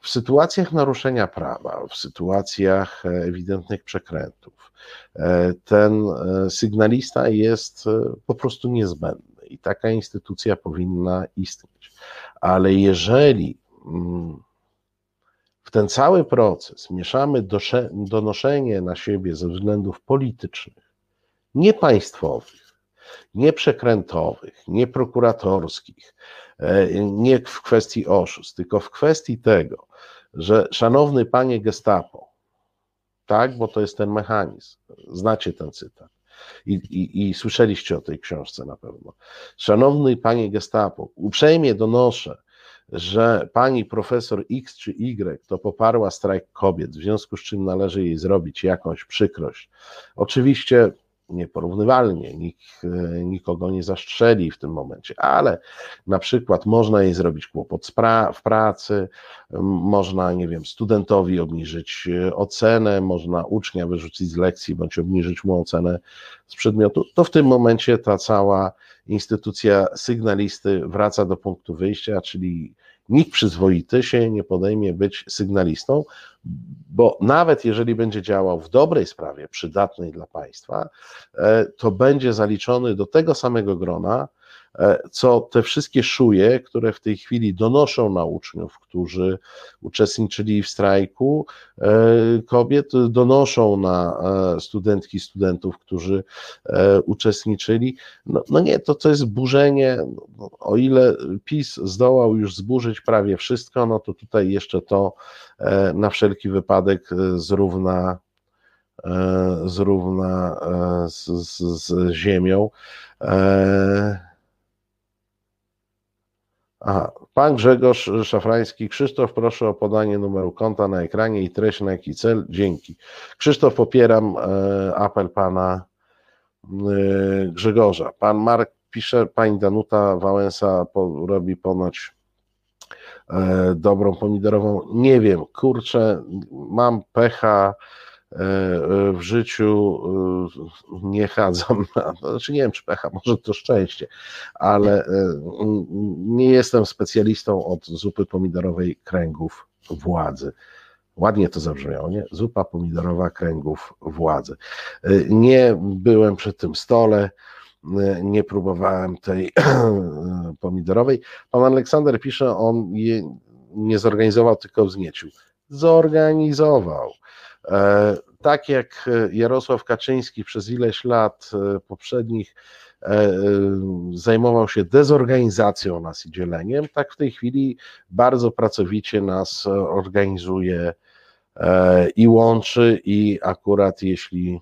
w sytuacjach naruszenia prawa, w sytuacjach ewidentnych przekrętów, e, ten e, sygnalista jest e, po prostu niezbędny i taka instytucja powinna istnieć. Ale jeżeli w ten cały proces mieszamy donoszenie na siebie ze względów politycznych, nie państwowych, nie przekrętowych, nie prokuratorskich, E, nie w kwestii oszustw, tylko w kwestii tego, że szanowny panie Gestapo, tak, bo to jest ten mechanizm, znacie ten cytat i, i, i słyszeliście o tej książce na pewno. Szanowny panie Gestapo, uprzejmie donoszę, że pani profesor X czy Y to poparła strajk kobiet, w związku z czym należy jej zrobić jakąś przykrość. Oczywiście nieporównywalnie, nikt e, nikogo nie zastrzeli w tym momencie, ale na przykład można jej zrobić kłopot w pracy, można, nie wiem, studentowi obniżyć e, ocenę, można ucznia wyrzucić z lekcji bądź obniżyć mu ocenę z przedmiotu, to w tym momencie ta cała instytucja sygnalisty wraca do punktu wyjścia, czyli nikt przyzwoity się nie podejmie być sygnalistą, bo nawet jeżeli będzie działał w dobrej sprawie, przydatnej dla państwa, e, to będzie zaliczony do tego samego grona, co te wszystkie szuje, które w tej chwili donoszą na uczniów, którzy uczestniczyli w strajku e, kobiet, donoszą na e, studentki, studentów, którzy uczestniczyli. No, no nie, to to jest burzenie, no, o ile PiS zdołał już zburzyć prawie wszystko, no to tutaj jeszcze to na wszelki wypadek zrówna zrówna z, z, z ziemią. Aha. Pan Grzegorz Szafrański. Krzysztof, proszę o podanie numeru konta na ekranie i treść na jaki cel. Dzięki. Krzysztof, popieram e, apel pana e, Grzegorza. Pan Mark pisze, pani Danuta Wałęsa robi ponoć e, dobrą pomidorową. Nie wiem, kurczę, mam pecha w życiu nie chadzam, znaczy nie wiem czy pecha, może to szczęście, ale nie jestem specjalistą od zupy pomidorowej kręgów władzy. Ładnie to zabrzmiało, nie? Zupa pomidorowa kręgów władzy. Nie byłem przy tym stole, nie próbowałem tej pomidorowej. Pan Aleksander pisze, on je, nie zorganizował, tylko wzniecił. Zorganizował. E, tak jak Jarosław Kaczyński przez ileś lat poprzednich zajmował się dezorganizacją nas i dzieleniem, tak w tej chwili bardzo pracowicie nas organizuje i łączy i akurat jeśli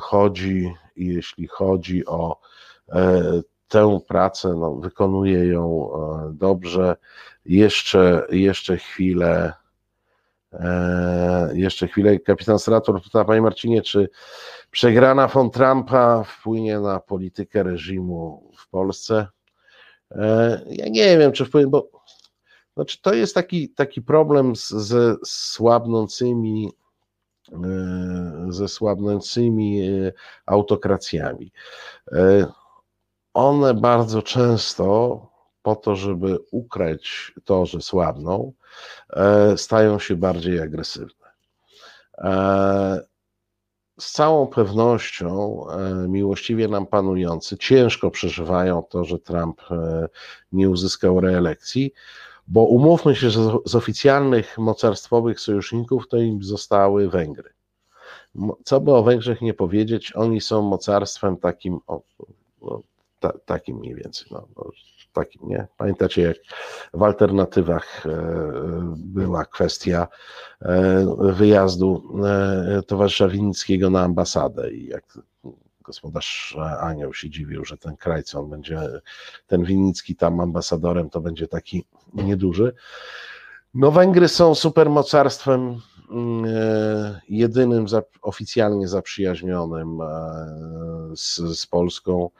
chodzi, jeśli chodzi o tę pracę, no, wykonuje ją e, dobrze. Jeszcze, jeszcze chwilę, e, jeszcze chwilę. Kapitan Strator pyta, panie Marcinie, czy przegrana von Trumpa wpłynie na politykę reżimu w Polsce? E, ja nie wiem, czy wpłynie, bo znaczy to jest taki, taki problem z, ze słabnącymi ze słabnącymi autokracjami one bardzo często po to, żeby ukryć to, że słabną, e, stają się bardziej agresywne. E, z całą pewnością e, miłościwie nam panujący ciężko przeżywają to, że Trump nie uzyskał reelekcji, bo umówmy się, że z oficjalnych mocarstwowych sojuszników to im zostały Węgry. Co by o Węgrzech nie powiedzieć, oni są mocarstwem takim, no, ta, takim mniej więcej. No, no, takim, nie? Pamiętacie, jak w alternatywach e, była kwestia e, wyjazdu e, towarzysza Winnickiego na ambasadę i jak gospodarz Anioł się dziwił, że ten kraj, co on będzie, ten Winnicki tam ambasadorem, to będzie taki nieduży. No Węgry są supermocarstwem mm, jedynym oficjalnie zaprzyjaźnionym z, z Polską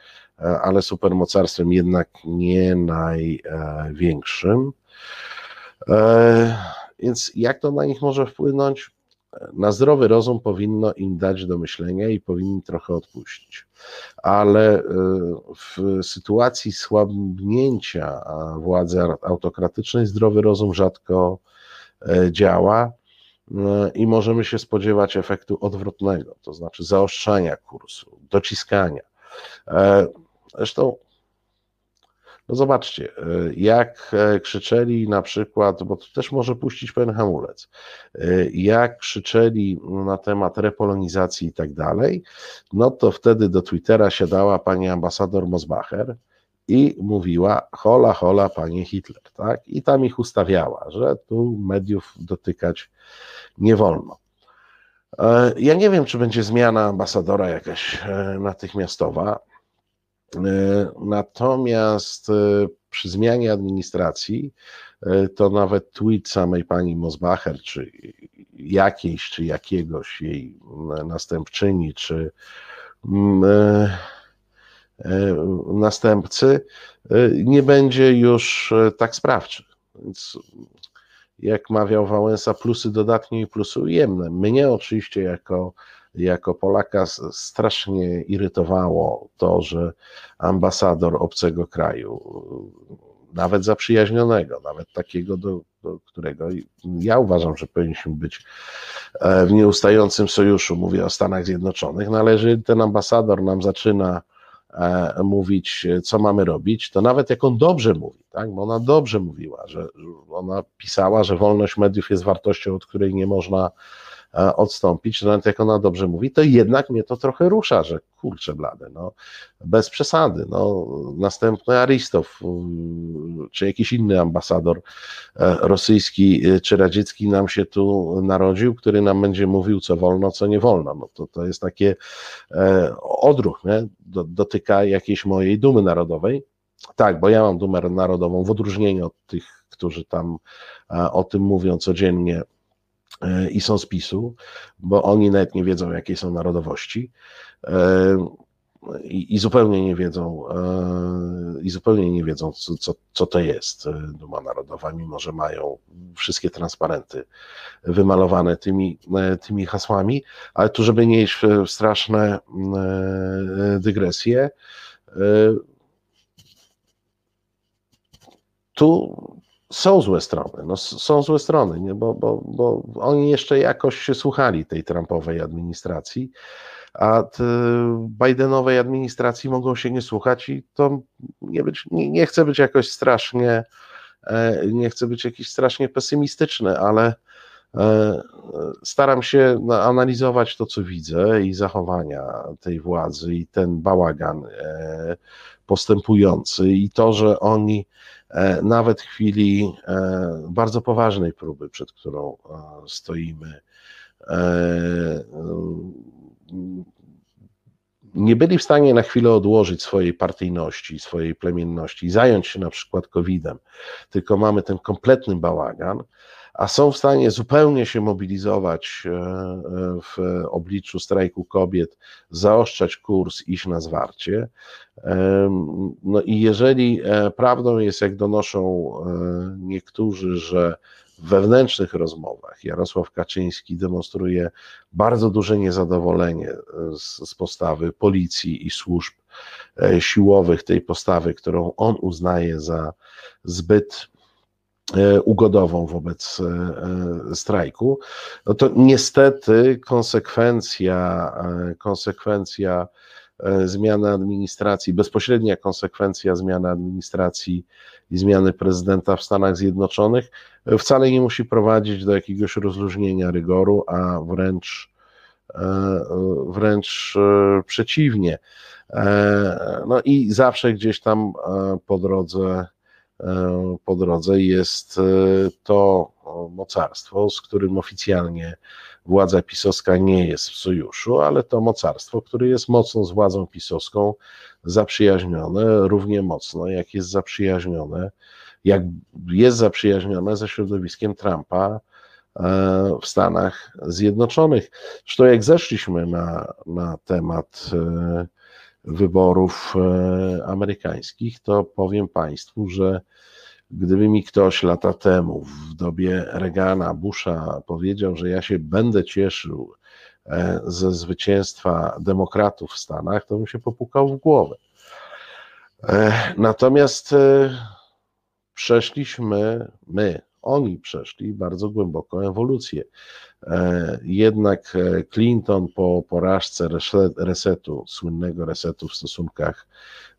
ale supermocarstwem jednak nie największym. E, więc jak to na nich może wpłynąć? Na zdrowy rozum powinno im dać do myślenia i powinni trochę odpuścić. Ale e, w sytuacji słabnięcia władzy autokratycznej zdrowy rozum rzadko działa i możemy się spodziewać efektu odwrotnego, to znaczy zaostrzania kursu, dociskania. Zresztą, no zobaczcie, e, jak e, krzyczeli na przykład, bo to też może puścić pewien hamulec, e, jak krzyczeli na temat repolonizacji i tak dalej, no to wtedy do Twittera siadała pani ambasador Mosbacher i mówiła hola, hola, panie Hitler, tak? I tam ich ustawiała, że tu mediów dotykać nie wolno. Ja nie wiem, czy będzie zmiana ambasadora jakaś natychmiastowa. E, natomiast e, przy zmianie administracji e, to nawet tweet samej pani Mosbacher, czy jakiejś, czy jakiegoś jej następczyni, czy mm, następcy nie będzie już tak sprawczy. Więc jak mawiał Wałęsa, plusy dodatnie i plusy ujemne. Mnie oczywiście jako jako Polaka strasznie irytowało to, że ambasador obcego kraju, nawet zaprzyjaźnionego, nawet takiego, do, do którego ja uważam, że powinniśmy być e, w nieustającym sojuszu, mówię o Stanach Zjednoczonych, no ale jeżeli ten ambasador nam zaczyna e, mówić, co mamy robić, to nawet jak on dobrze mówi, tak, bo ona dobrze mówiła, że ona pisała, że wolność mediów jest wartością, od której nie można E, odstąpić, nawet jak ona dobrze mówi, to jednak mnie to trochę rusza, że kurczę blade, no. Bez przesady, no. Następny Aristow, czy jakiś inny ambasador e, rosyjski e, czy radziecki nam się tu narodził, który nam będzie mówił, co wolno, co nie wolno, no to, to jest takie odruch, nie? dotyka jakiejś mojej dumy narodowej, tak, bo ja mam dumę narodową w odróżnieniu od tych, którzy tam o tym mówią codziennie i są z PiSu, bo oni nawet nie wiedzą, jakie są narodowości. E, I, i, zupełnie nie wiedzą, e, i zupełnie nie wiedzą, co, co, co to jest e, Duma Narodowa, mimo że mają wszystkie transparenty wymalowane tymi, tymi hasłami, ale tu, żeby nie iść w straszne dygresje, tu są złe strony, no są złe strony, nie? Bo, bo, bo oni jeszcze jakoś się słuchali tej Trumpowej administracji, a Bidenowej administracji mogą się nie słuchać i to nie, być, nie, nie chcę być jakoś strasznie e, nie chcę być jakiś strasznie pesymistyczny, ale e, staram się analizować to, co widzę i zachowania tej władzy i ten bałagan postępujący i to, że oni nawet w chwili bardzo poważnej próby, przed którą stoimy, nie byli w stanie na chwilę odłożyć swojej partyjności, swojej plemienności, zająć się na przykład COVID-em, tylko mamy ten kompletny bałagan, a są w stanie zupełnie się mobilizować e, e, w obliczu strajku kobiet, zaostrzać kurs, iść na zwarcie. No i jeżeli e, prawdą jest, jak donoszą niektórzy, że w wewnętrznych rozmowach Jarosław Kaczyński demonstruje bardzo duże niezadowolenie z, z postawy policji i służb siłowych, tej postawy, którą on uznaje za zbyt ugodową wobec strajku, no to niestety konsekwencja, konsekwencja zmiany administracji, bezpośrednia konsekwencja zmiany administracji i zmiany prezydenta w Stanach Zjednoczonych wcale nie musi prowadzić do jakiegoś rozluźnienia rygoru, a wręcz, e, wręcz e, przeciwnie. E, no i zawsze gdzieś tam po drodze, po drodze jest to mocarstwo, z którym oficjalnie władza pisowska nie jest w sojuszu, ale to mocarstwo, które jest mocno z władzą pisowską zaprzyjaźnione, równie mocno jak jest zaprzyjaźnione jak jest zaprzyjaźnione ze środowiskiem Trumpa e, w Stanach Zjednoczonych. Zresztą jak zeszliśmy na, na temat e, wyborów e, amerykańskich, to powiem Państwu, że gdyby mi ktoś lata temu, w dobie Reagana, Busha, powiedział, że ja się będę cieszył ze zwycięstwa demokratów w Stanach, to bym się popukał w głowę. Natomiast przeszliśmy, my, oni przeszli bardzo głęboką ewolucję. E, jednak e, Clinton po porażce resetu, słynnego resetu w stosunkach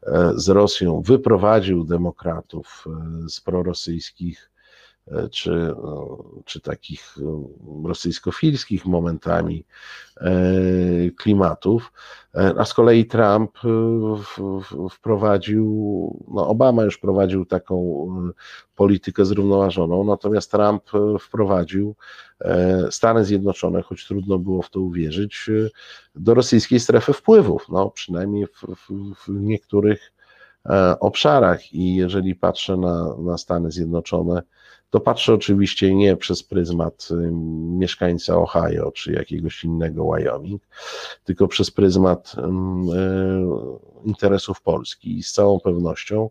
e, z Rosją, wyprowadził demokratów z prorosyjskich czy, czy takich e, rosyjskofilskich momentami e, klimatów, a z kolei Trump wprowadził, no Obama już prowadził taką politykę zrównoważoną, natomiast Trump wprowadził Stany Zjednoczone, choć trudno było w to uwierzyć, do rosyjskiej strefy wpływów, no przynajmniej w, w, w niektórych obszarach. I jeżeli patrzę na, na Stany Zjednoczone, to patrzę oczywiście nie przez pryzmat mieszkańca Ohio czy jakiegoś innego Wyoming, tylko przez pryzmat e, interesów Polski i z całą pewnością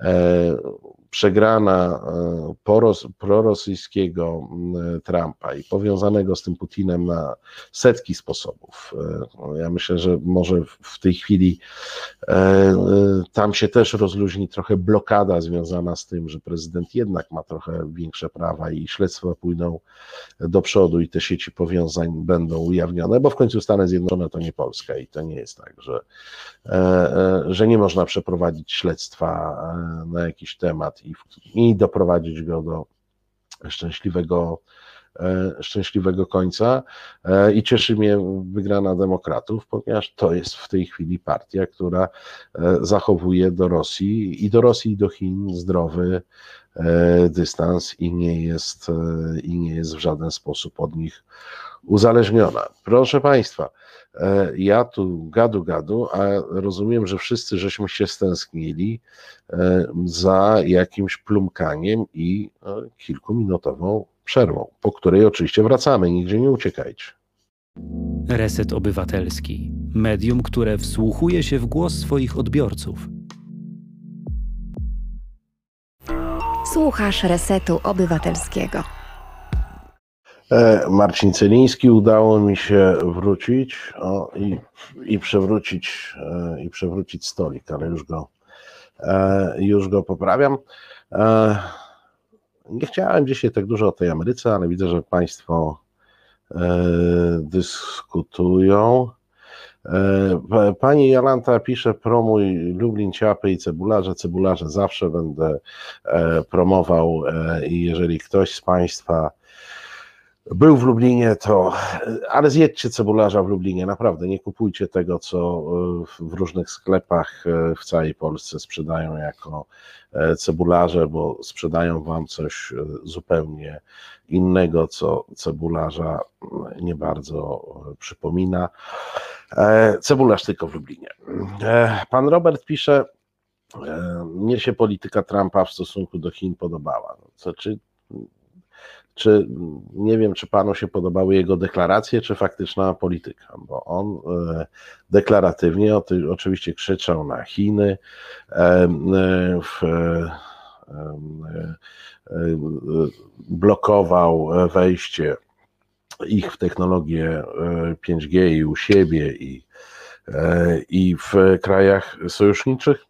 e, przegrana e, prorosyjskiego Trumpa i powiązanego z tym Putinem na setki sposobów. E, ja myślę, że może w tej chwili e, tam się też rozluźni trochę blokada związana z tym, że prezydent jednak ma trochę większe prawa i śledztwa pójdą do przodu i te sieci powiązań będą ujawnione, bo w końcu Stany Zjednoczone to nie Polska i to nie jest tak, że, że nie można przeprowadzić śledztwa na jakiś temat i, doprowadzić go do szczęśliwego, szczęśliwego końca. E, I cieszy mnie wygrana demokratów, ponieważ to jest w tej chwili partia, która e, zachowuje do Rosji i do Rosji i do Chin zdrowy dystans i nie jest, i nie jest w żaden sposób od nich uzależniona. Proszę Państwa, E, ja tu gadu gadu, a rozumiem, że wszyscy żeśmy się stęsknili e, za jakimś plumkaniem i e, kilkuminutową przerwą, po której oczywiście wracamy, nigdzie nie uciekajcie. Reset Obywatelski. Medium, które wsłuchuje się w głos swoich odbiorców. Słuchasz Resetu Obywatelskiego. E, Marcin Celiński, udało mi się wrócić o, i, i, przewrócić, e, i przewrócić stolik, ale już go, e, już go poprawiam. Nie chciałem dzisiaj tak dużo o tej Ameryce, ale widzę, że Państwo dyskutują. E, pani Jolanta pisze, promuj Lublin, ciapy i cebularze. Cebularze zawsze będę e, promował i jeżeli ktoś z Państwa był w Lublinie, to ale zjedźcie cebularza w Lublinie, naprawdę nie kupujcie tego, co w różnych sklepach w całej Polsce sprzedają jako cebularze, bo sprzedają wam coś zupełnie innego, co cebularza nie bardzo przypomina. Cebularz tylko w Lublinie. Pan Robert pisze, mnie się polityka Trumpa w stosunku do Chin podobała. Znaczy, czy nie wiem, czy panu się podobały jego deklaracje, czy faktyczna polityka, bo on e, deklaratywnie oczywiście krzyczał na Chiny, e, e, w, blokował wejście ich w technologię 5G i u siebie i, i w krajach sojuszniczych,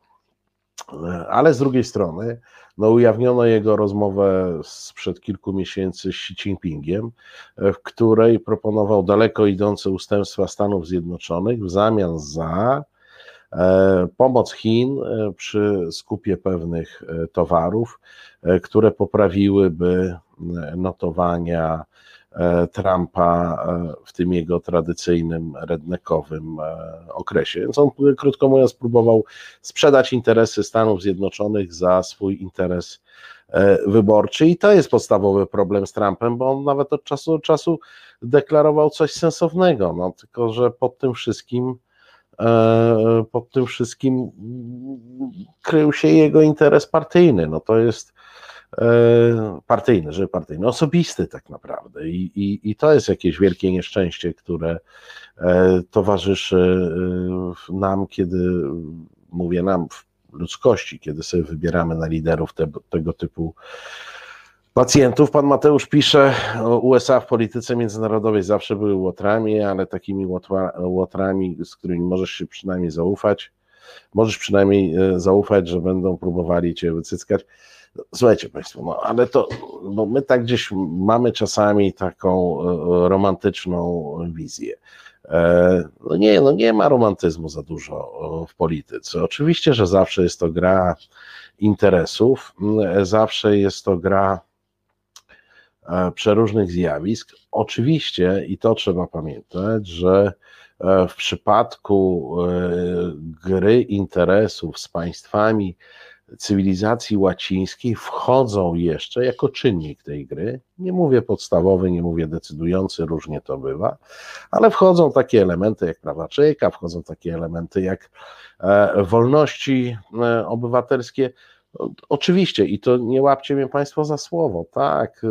ale z drugiej strony no, ujawniono jego rozmowę sprzed kilku miesięcy z Xi Jinpingiem, w której proponował daleko idące ustępstwa Stanów Zjednoczonych w zamian za e, pomoc Chin e, przy skupie pewnych e, towarów, które poprawiłyby notowania E, Trumpa e, w tym jego tradycyjnym redneckowym e, okresie. Więc on, krótko mówiąc, próbował sprzedać interesy Stanów Zjednoczonych za swój interes wyborczy. I to jest podstawowy problem z Trumpem, bo on nawet od czasu do czasu deklarował coś sensownego, no tylko że pod tym wszystkim pod tym wszystkim krył się jego interes partyjny, no to jest E, partyjny, że partyjny, osobisty tak naprawdę. I, i, I to jest jakieś wielkie nieszczęście, które e, towarzyszy e, nam, kiedy mówię nam w ludzkości, kiedy sobie wybieramy na liderów te, tego typu pacjentów. Pan Mateusz pisze, USA w polityce międzynarodowej zawsze były łotrami, ale takimi łotrami, z którymi możesz się przynajmniej zaufać. Możesz przynajmniej zaufać, że będą próbowali cię wycyckać. Słuchajcie Państwo, no ale to, bo my tak gdzieś mamy czasami taką e, romantyczną wizję. E, no nie, no nie ma romantyzmu za dużo w polityce. Oczywiście, że zawsze jest to gra interesów, zawsze jest to gra e, przeróżnych zjawisk. Oczywiście, i to trzeba pamiętać, że w przypadku gry interesów z państwami cywilizacji łacińskiej wchodzą jeszcze jako czynnik tej gry. Nie mówię podstawowy, nie mówię decydujący, różnie to bywa, ale wchodzą takie elementy jak prawa człowieka, wchodzą takie elementy jak e, wolności e, obywatelskie. Oczywiście, i to nie łapcie mnie Państwo za słowo, tak,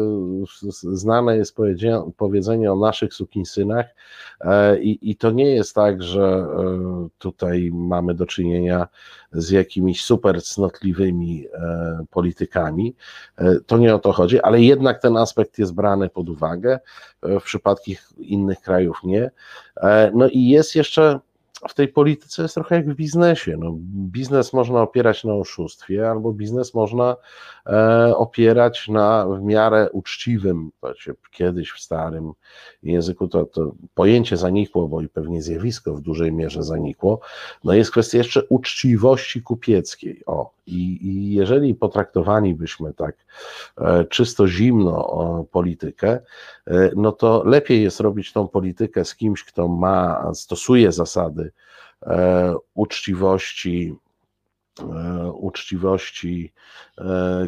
znane jest powiedzenie o naszych sukinsynach e, i, i to nie jest tak, że e, tutaj mamy do czynienia z jakimiś super cnotliwymi e, politykami, to nie o to chodzi, ale jednak ten aspekt jest brany pod uwagę, w przypadku innych krajów nie. No i jest jeszcze w tej polityce jest trochę jak w biznesie. No, biznes można opierać na oszustwie, albo biznes można e, opierać na w miarę uczciwym, kiedyś w starym języku to, to pojęcie zanikło, bo i pewnie zjawisko w dużej mierze zanikło. No jest kwestia jeszcze uczciwości kupieckiej. O, i, i jeżeli potraktowani byśmy tak e, czysto zimno o, politykę, e, no to lepiej jest robić tą politykę z kimś, kto ma, stosuje zasady e, uczciwości, uczciwości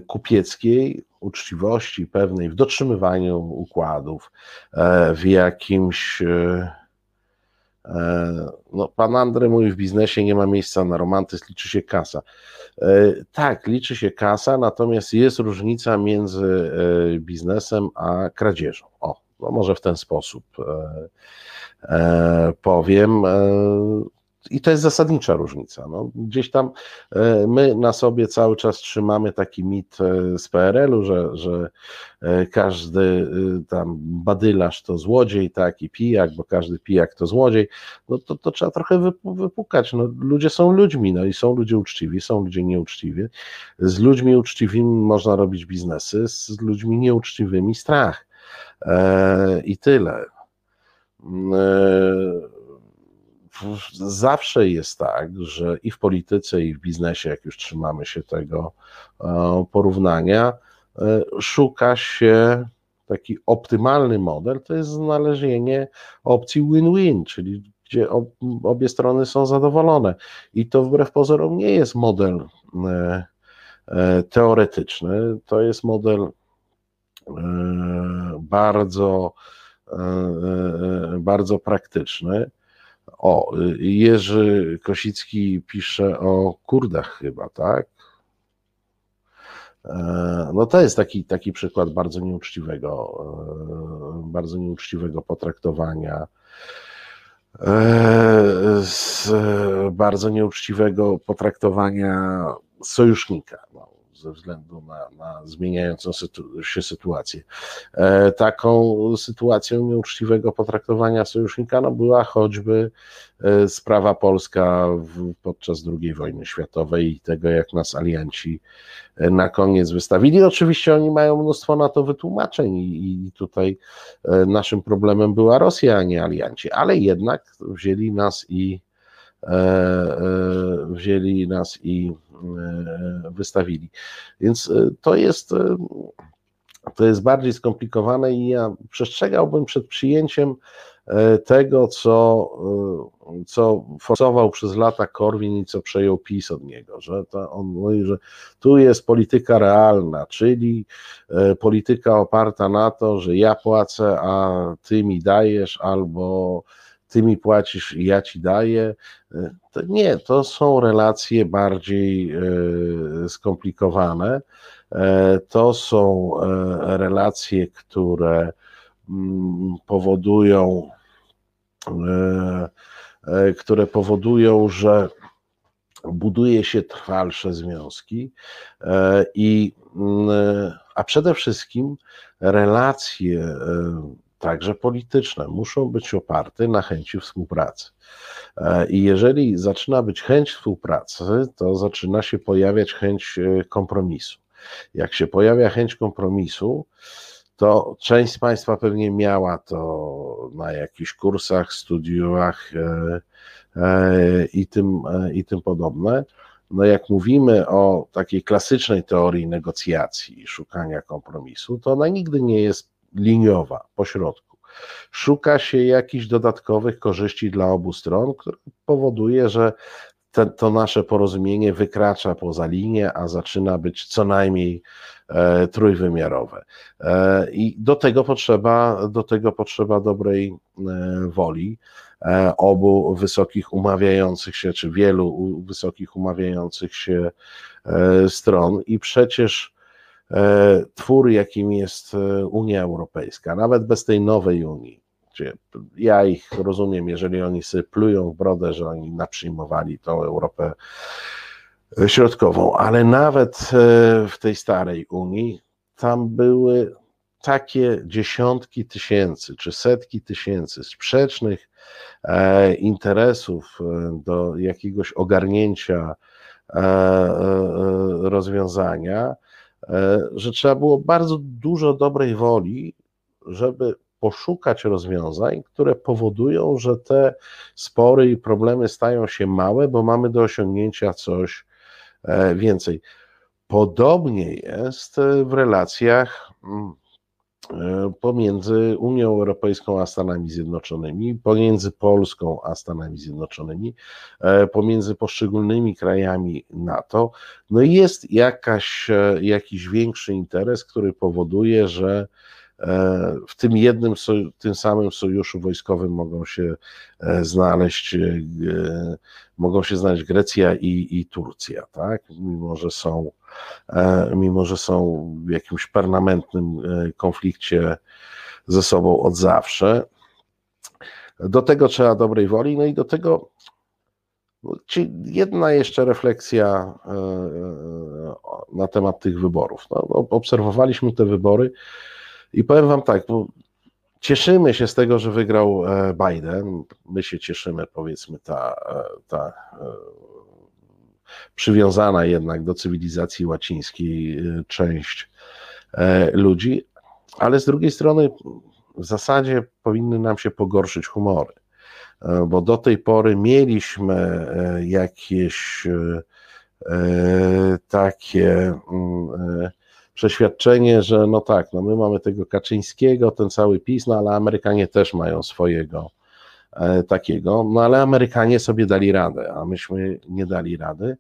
kupieckiej, uczciwości pewnej w dotrzymywaniu układów, w jakimś no, pan Andrzej mówi w biznesie nie ma miejsca na romantyzm, liczy się kasa. E, tak, liczy się kasa, natomiast jest różnica między e, biznesem a kradzieżą. O, no może w ten sposób e, powiem. I to jest zasadnicza różnica. No, gdzieś tam e, my na sobie cały czas trzymamy taki mit e, z PRL-u, że, że e, każdy tam badylarz to złodziej, tak, i pijak, bo każdy pijak to złodziej, no to, to trzeba trochę wypukać. No, ludzie są ludźmi, no i są ludzie uczciwi, są ludzie nieuczciwi. Z ludźmi uczciwymi można robić biznesy, z ludźmi nieuczciwymi strach. I tyle. Zawsze jest tak, że i w polityce, i w biznesie, jak już trzymamy się tego porównania, szuka się taki optymalny model, to jest znalezienie opcji win-win, czyli gdzie obie strony są zadowolone. I to wbrew pozorom nie jest model e, e, teoretyczny, to jest model e, bardzo, bardzo praktyczny. O, Jerzy Kosicki pisze o Kurdach chyba, tak? No to jest taki, taki przykład bardzo nieuczciwego, bardzo nieuczciwego potraktowania E, z bardzo nieuczciwego potraktowania sojusznika. No, ze względu na, na zmieniającą się sytuację. E, taką sytuacją nieuczciwego potraktowania sojusznika no, była choćby e, sprawa polska w, podczas II wojny światowej i tego, jak nas alianci e, na koniec wystawili. Oczywiście oni mają mnóstwo na to wytłumaczeń i, i tutaj naszym problemem była Rosja, a nie alianci, ale jednak wzięli nas i wzięli nas i E, wystawili. Więc e, to jest, e, to jest bardziej skomplikowane i ja przestrzegałbym przed przyjęciem tego, co, co forsował przez lata Korwin i co przejął PiS od niego, że on mówi, że tu jest polityka realna, czyli polityka oparta na to, że ja płacę, a ty mi dajesz, albo ty mi płacisz i ja ci daję. To nie, to są relacje bardziej e, skomplikowane. E, to są e, relacje, które mm, powodują, które powodują, że buduje się trwalsze związki i mm, a przede wszystkim relacje także polityczne, muszą być oparte na chęci współpracy. E, I jeżeli zaczyna być chęć współpracy, to zaczyna się pojawiać chęć e, kompromisu. Jak się pojawia chęć kompromisu, to część z Państwa pewnie miała to na jakichś kursach, studiach e, i tym, i tym podobne. No jak mówimy o takiej klasycznej teorii negocjacji i szukania kompromisu, to ona nigdy nie jest liniowa, pośrodku. Szuka się jakichś dodatkowych korzyści dla obu stron, które powoduje, że te, to nasze porozumienie wykracza poza linię, a zaczyna być co najmniej e, trójwymiarowe. E, I do tego potrzeba, do tego potrzeba dobrej e, woli e, obu wysokich umawiających się, czy wielu wysokich umawiających się e, stron. I przecież twór, jakim jest e, Unia Europejska, nawet bez tej nowej Unii. Ja ich rozumiem, jeżeli oni sobie plują w brodę, że oni naprzyjmowali tą Europę Środkową, ale nawet e, w tej starej Unii tam były takie dziesiątki tysięcy czy setki tysięcy sprzecznych interesów do jakiegoś ogarnięcia rozwiązania, E, że trzeba było bardzo dużo dobrej woli, żeby poszukać rozwiązań, które powodują, że te spory i problemy stają się małe, bo mamy do osiągnięcia coś e, więcej. Podobnie jest w relacjach mm, e, pomiędzy Unią Europejską a Stanami Zjednoczonymi, pomiędzy Polską a Stanami Zjednoczonymi, e, pomiędzy poszczególnymi krajami NATO, no jest jakaś, e, jakiś większy interes, który powoduje, że w tym jednym, tym samym sojuszu wojskowym mogą się znaleźć, mogą się znaleźć Grecja i, i Turcja, tak? Mimo, że są E, mimo że są w jakimś permanentnym e, konflikcie ze sobą od zawsze. Do tego trzeba dobrej woli, no i do tego no, jedna jeszcze refleksja e, na temat tych wyborów. No, obserwowaliśmy te wybory i powiem Wam tak, cieszymy się z tego, że wygrał Biden. My się cieszymy, powiedzmy, ta, ta przywiązana jednak do cywilizacji łacińskiej część e, ludzi, ale z drugiej strony w zasadzie powinny nam się pogorszyć humory. bo do tej pory mieliśmy jakieś takie mm, przeświadczenie, że no tak, no my mamy tego Kaczyńskiego, ten cały PiS, no ale Amerykanie też mają swojego e, takiego, no ale Amerykanie sobie dali radę, a myśmy nie dali rady.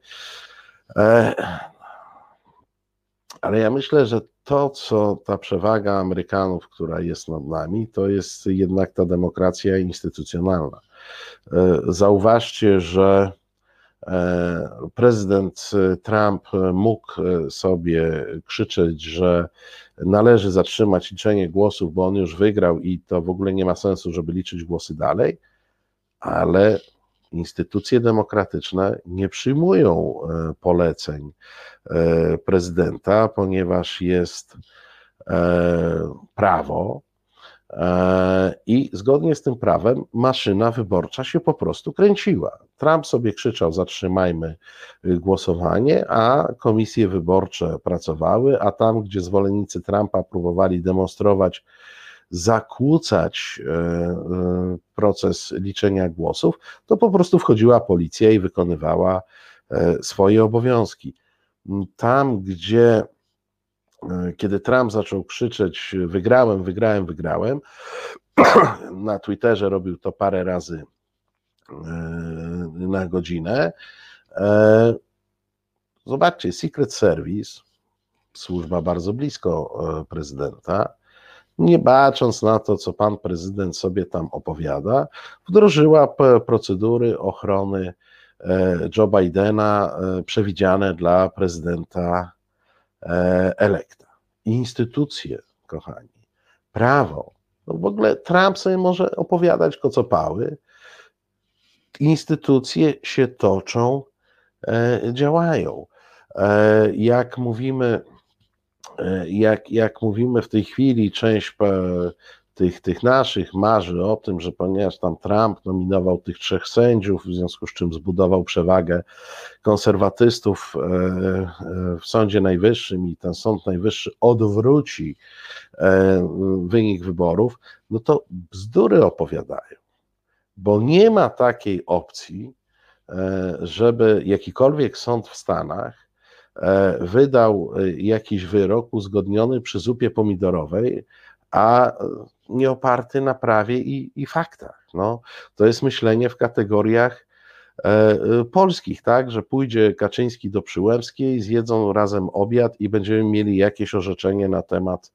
E, ale ja myślę, że to, co ta przewaga Amerykanów, która jest nad nami, to jest jednak ta demokracja instytucjonalna. E, zauważcie, że prezydent Trump mógł sobie krzyczeć, że należy zatrzymać liczenie głosów, bo on już wygrał i to w ogóle nie ma sensu, żeby liczyć głosy dalej, ale instytucje demokratyczne nie przyjmują e, poleceń e, prezydenta, ponieważ jest prawo, E, I zgodnie z tym prawem maszyna wyborcza się po prostu kręciła. Trump sobie krzyczał: Zatrzymajmy y, głosowanie, a komisje wyborcze pracowały, a tam, gdzie zwolennicy Trumpa próbowali demonstrować, zakłócać e, e, proces liczenia głosów, to po prostu wchodziła policja i wykonywała swoje obowiązki. Tam, gdzie E, kiedy Trump zaczął krzyczeć wygrałem, wygrałem, wygrałem, na Twitterze robił to parę razy e, na godzinę. E, zobaczcie, Secret Service, służba bardzo blisko prezydenta, nie bacząc na to, co pan prezydent sobie tam opowiada, wdrożyła procedury ochrony Joe Bidena przewidziane dla prezydenta E, elekta. Instytucje, kochani, prawo. No w ogóle Trump sobie może opowiadać kocopały. Instytucje się toczą, e, działają. E, jak mówimy, jak, jak mówimy w tej chwili, część tych, tych naszych marzy o tym, że ponieważ tam Trump nominował tych trzech sędziów, w związku z czym zbudował przewagę konserwatystów e, e, w Sądzie Najwyższym i ten Sąd Najwyższy odwróci e, wynik wyborów, no to bzdury opowiadają, bo nie ma takiej opcji, żeby jakikolwiek sąd w Stanach wydał jakiś wyrok uzgodniony przy zupie pomidorowej, a nie oparty na prawie i, i faktach. No, to jest myślenie w kategoriach e, e, polskich, tak, że pójdzie Kaczyński do Przyłębskiej, zjedzą razem obiad i będziemy mieli jakieś orzeczenie na temat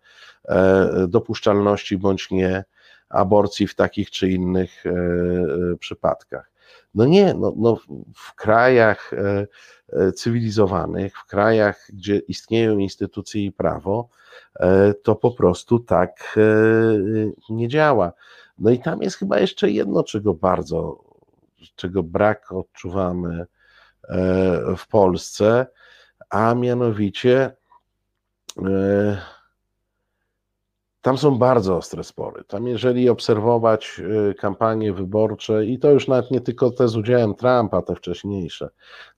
e, dopuszczalności bądź nie aborcji w takich czy innych przypadkach. No nie, no, no w krajach cywilizowanych, w krajach, gdzie istnieją instytucje i prawo, E, to po prostu tak e, nie działa. No i tam jest chyba jeszcze jedno, czego bardzo, czego brak odczuwamy e, w Polsce, a mianowicie tam są bardzo ostre spory. Tam, jeżeli obserwować kampanie wyborcze, i to już nawet nie tylko te z udziałem Trumpa, te wcześniejsze,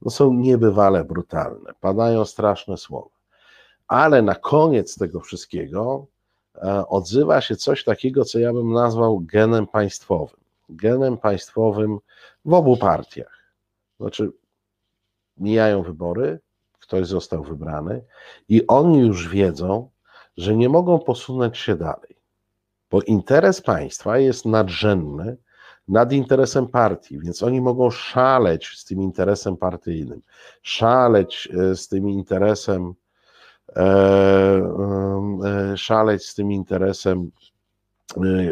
no są niebywale brutalne. Padają straszne słowa ale na koniec tego wszystkiego e, odzywa się coś takiego, co ja bym nazwał genem państwowym. Genem państwowym w obu partiach. Znaczy, mijają wybory, ktoś został wybrany i oni już wiedzą, że nie mogą posunąć się dalej, bo interes państwa jest nadrzędny nad interesem partii, więc oni mogą szaleć z tym interesem partyjnym, szaleć e, z tym interesem E, e, szaleć z tym interesem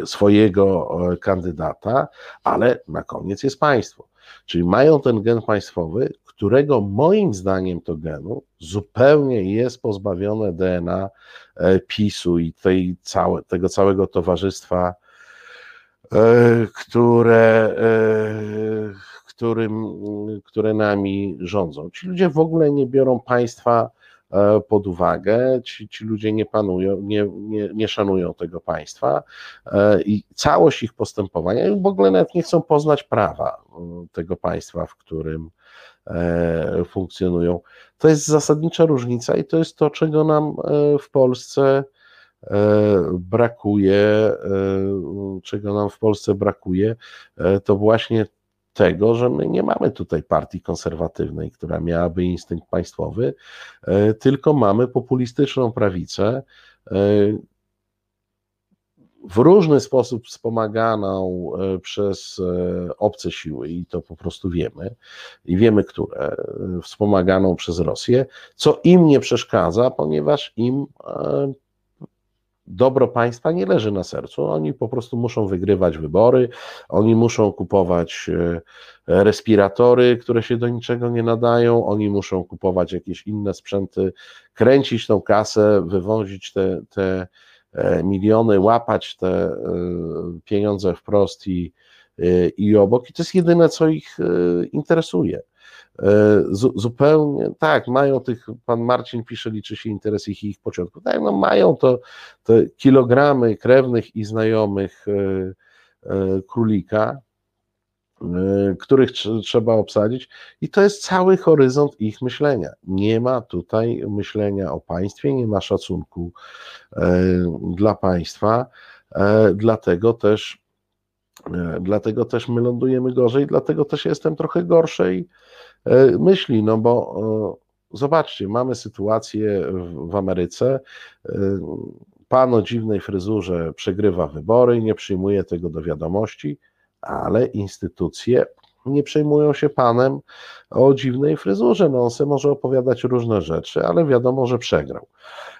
swojego kandydata, ale na koniec jest państwo. Czyli mają ten gen państwowy, którego moim zdaniem to genu zupełnie jest pozbawione DNA PiSu i tej całe, tego całego towarzystwa, które, którym, które nami rządzą. Ci ludzie w ogóle nie biorą państwa E, pod uwagę. Ci, ci ludzie nie panują, nie, nie, nie szanują tego państwa e, i całość ich postępowania, w ogóle nawet nie chcą poznać prawa e, tego państwa, w którym funkcjonują. To jest zasadnicza różnica i to jest to, czego nam w Polsce brakuje, czego nam w Polsce brakuje, to właśnie tego, że my nie mamy tutaj partii konserwatywnej, która miałaby instynkt państwowy, tylko mamy populistyczną prawicę, w różny sposób wspomaganą e, przez e, obce siły, i to po prostu wiemy, i wiemy, które, e, wspomaganą przez Rosję, co im nie przeszkadza, ponieważ im dobro państwa nie leży na sercu. Oni po prostu muszą wygrywać wybory, oni muszą kupować respiratory, które się do niczego nie nadają, oni muszą kupować jakieś inne sprzęty, kręcić tą kasę, wywozić te, te E, miliony, łapać te e, pieniądze wprost i, e, i obok. I to jest jedyne, co ich interesuje. Zupełnie tak, mają tych, pan Marcin pisze, liczy się interes ich i ich początku. Tak, no mają to te kilogramy krewnych i znajomych królika, Y, których trzeba obsadzić, i to jest cały horyzont ich myślenia. Nie ma tutaj myślenia o państwie, nie ma szacunku dla państwa, dlatego też, dlatego też my lądujemy gorzej, dlatego też jestem trochę gorszej myśli, no bo zobaczcie, mamy sytuację w Ameryce. Pan o dziwnej fryzurze przegrywa wybory, nie przyjmuje tego do wiadomości ale instytucje nie przejmują się panem o dziwnej fryzurze. No on sobie może opowiadać różne rzeczy, ale wiadomo, że przegrał.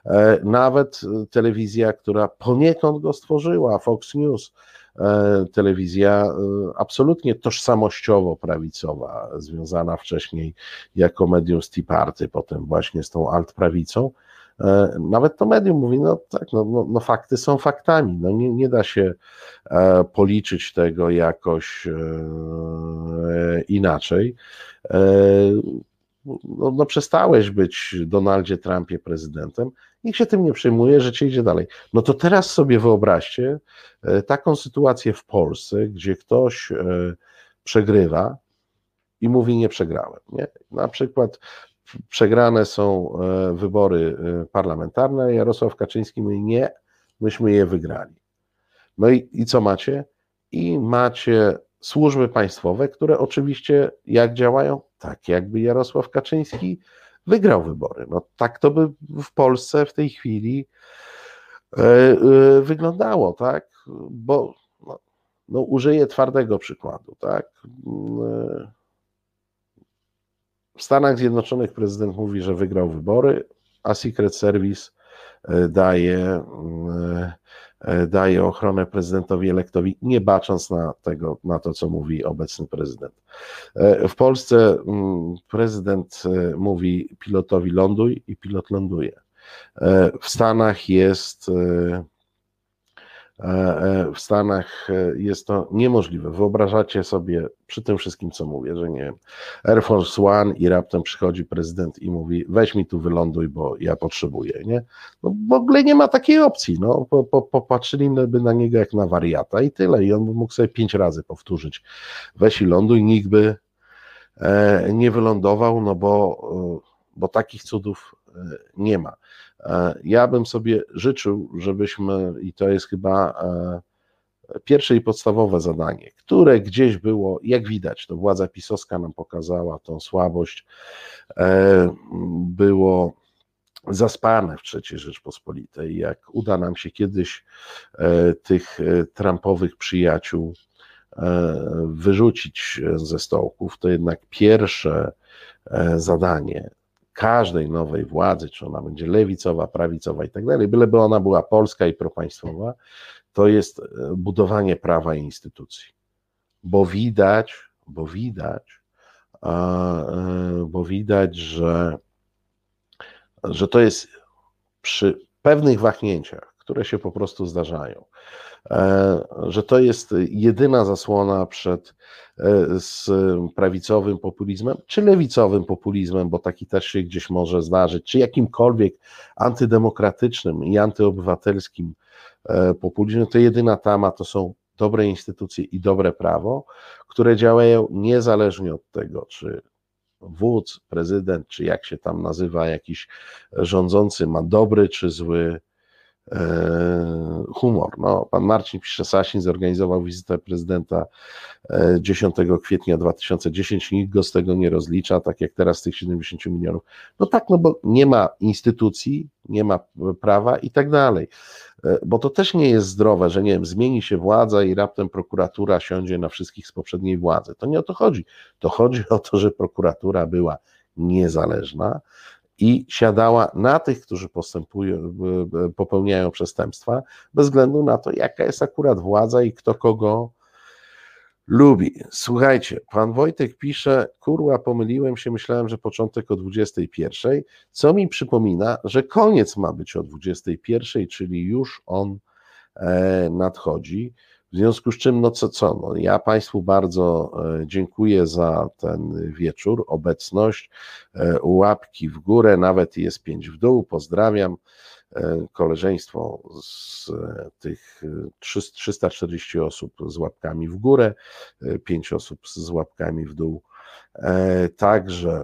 E, nawet telewizja, która poniekąd go stworzyła, Fox News, e, telewizja e, absolutnie tożsamościowo prawicowa, związana wcześniej jako medium z Tea Party, potem właśnie z tą alt-prawicą, E, nawet to medium mówi, no tak, no, no, no fakty są faktami, no nie, nie da się e, policzyć tego jakoś e, inaczej. No, no, przestałeś być Donaldzie Trumpie prezydentem, nikt się tym nie przejmuje, że cię idzie dalej. No to teraz sobie wyobraźcie taką sytuację w Polsce, gdzie ktoś przegrywa i mówi nie przegrałem. Nie? Na przykład przegrane są e, wybory e, parlamentarne. Jarosław Kaczyński mówi nie, myśmy je wygrali. No i, i co macie? I macie służby państwowe, które oczywiście jak działają? Tak, jakby Jarosław Kaczyński wygrał wybory. No tak to by w Polsce w tej chwili e, wyglądało, tak? Bo no, no, użyję twardego przykładu, tak? W Stanach Zjednoczonych prezydent mówi, że wygrał wybory, a Secret Service e, daje, e, e, daje ochronę prezydentowi elektowi, nie bacząc na, tego, na to, co mówi obecny prezydent. W Polsce mm, prezydent mówi pilotowi ląduj i pilot ląduje. W Stanach jest E, e, w Stanach e, jest to niemożliwe. Wyobrażacie sobie przy tym wszystkim, co mówię, że nie wiem, Air Force One i raptem przychodzi prezydent i mówi weź mi tu wyląduj, bo ja potrzebuję, nie? No w ogóle nie ma takiej opcji, no, po, po, popatrzyliby na niego jak na wariata i tyle i on mógł sobie pięć razy powtórzyć weź i ląduj, nikt by nie wylądował, no bo, bo takich cudów nie ma. E, ja bym sobie życzył, żebyśmy, i to jest chyba e, pierwsze i podstawowe zadanie, które gdzieś było, jak widać, to władza pisowska nam pokazała tą słabość, e, było zaspane w III Rzeczpospolitej. Jak uda nam się kiedyś tych Trumpowych przyjaciół wyrzucić ze stołków, to jednak pierwsze zadanie każdej nowej władzy, czy ona będzie lewicowa, prawicowa i tak dalej, byleby ona była polska i propaństwowa, to jest e, budowanie prawa i instytucji. Bo widać, bo widać, e, bo widać, że, że to jest przy pewnych wahnięciach, które się po prostu zdarzają, E, że to jest jedyna zasłona przed e, z prawicowym populizmem, czy lewicowym populizmem, bo taki też się gdzieś może zdarzyć, czy jakimkolwiek antydemokratycznym i antyobywatelskim e, populizmem, to jedyna tama to są dobre instytucje i dobre prawo, które działają niezależnie od tego, czy wódz, prezydent, czy jak się tam nazywa, jakiś rządzący ma dobry czy zły humor. No, pan Marcin pisze, Sasin zorganizował wizytę prezydenta 10 kwietnia 2010, nikt go z tego nie rozlicza, tak jak teraz z tych 70 milionów. No tak, no bo nie ma instytucji, nie ma prawa i tak dalej. Bo to też nie jest zdrowe, że nie wiem, zmieni się władza i raptem prokuratura siądzie na wszystkich z poprzedniej władzy. To nie o to chodzi. To chodzi o to, że prokuratura była niezależna i siadała na tych, którzy postępują, popełniają przestępstwa, bez względu na to, jaka jest akurat władza i kto kogo lubi. Słuchajcie, pan Wojtek pisze, kurwa, pomyliłem się, myślałem, że początek o 21, co mi przypomina, że koniec ma być o 21, czyli już on e, nadchodzi. W związku z czym, no co, co, no ja Państwu bardzo e, dziękuję za ten wieczór, obecność, e, łapki w górę, nawet jest pięć w dół, pozdrawiam e, koleżeństwo z tych 340 osób z łapkami w górę, 5 osób z łapkami w dół. Także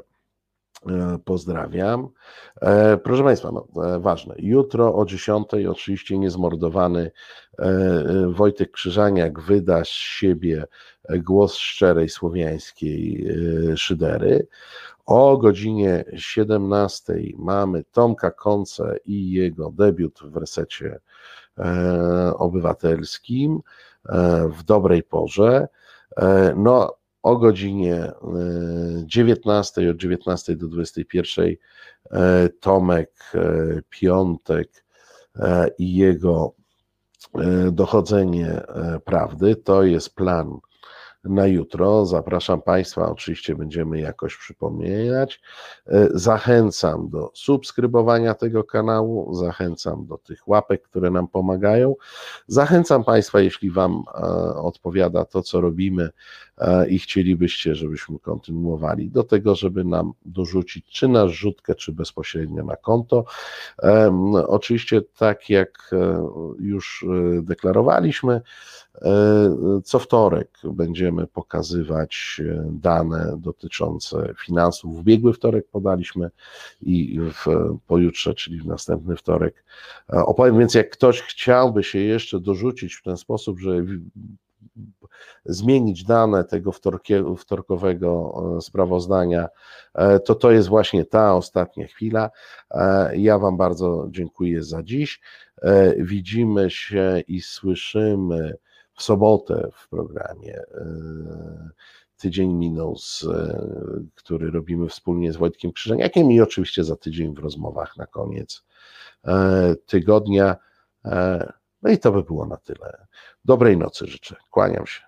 pozdrawiam. E, proszę Państwa, no, e, ważne. Jutro o 10 oczywiście niezmordowany Wojtek Krzyżaniak wyda z siebie głos szczerej słowiańskiej szydery. O godzinie 17 mamy Tomka Konce i jego debiut w resecie obywatelskim w dobrej porze. No, o godzinie 19, e, od 19 do 21 e, Tomek e, Piątek i jego dochodzenie prawdy. To jest plan na jutro. Zapraszam Państwa, oczywiście będziemy jakoś przypominać. E, zachęcam do subskrybowania tego kanału, zachęcam do tych łapek, które nam pomagają. Zachęcam Państwa, jeśli Wam e, odpowiada to, co robimy e, i chcielibyście, żebyśmy kontynuowali, do tego, żeby nam dorzucić czy na rzutkę, czy bezpośrednio na konto. Oczywiście, tak jak już deklarowaliśmy, co wtorek będziemy pokazywać dane dotyczące finansów. W ubiegły wtorek podaliśmy i w pojutrze, czyli w następny wtorek opowiem. Więc jak ktoś chciałby się jeszcze dorzucić w ten sposób, że zmienić dane tego wtorkowego sprawozdania, to to jest właśnie ta ostatnia chwila. Ja Wam bardzo dziękuję za dziś. Widzimy się i słyszymy w sobotę w programie. E, tydzień minął, z, e, który robimy wspólnie z Wojtkiem Krzyżeniakiem i oczywiście za tydzień w rozmowach na koniec e, tygodnia. No i to by było na tyle. Dobrej nocy życzę. Kłaniam się.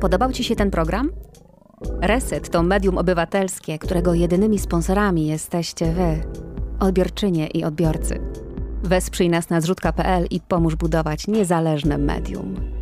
Podobał Ci się ten program? Reset to medium obywatelskie, którego jedynymi sponsorami jesteście Wy, odbiorczynie i odbiorcy. Wesprzyj nas na zrzutka.pl i pomóż budować niezależne medium.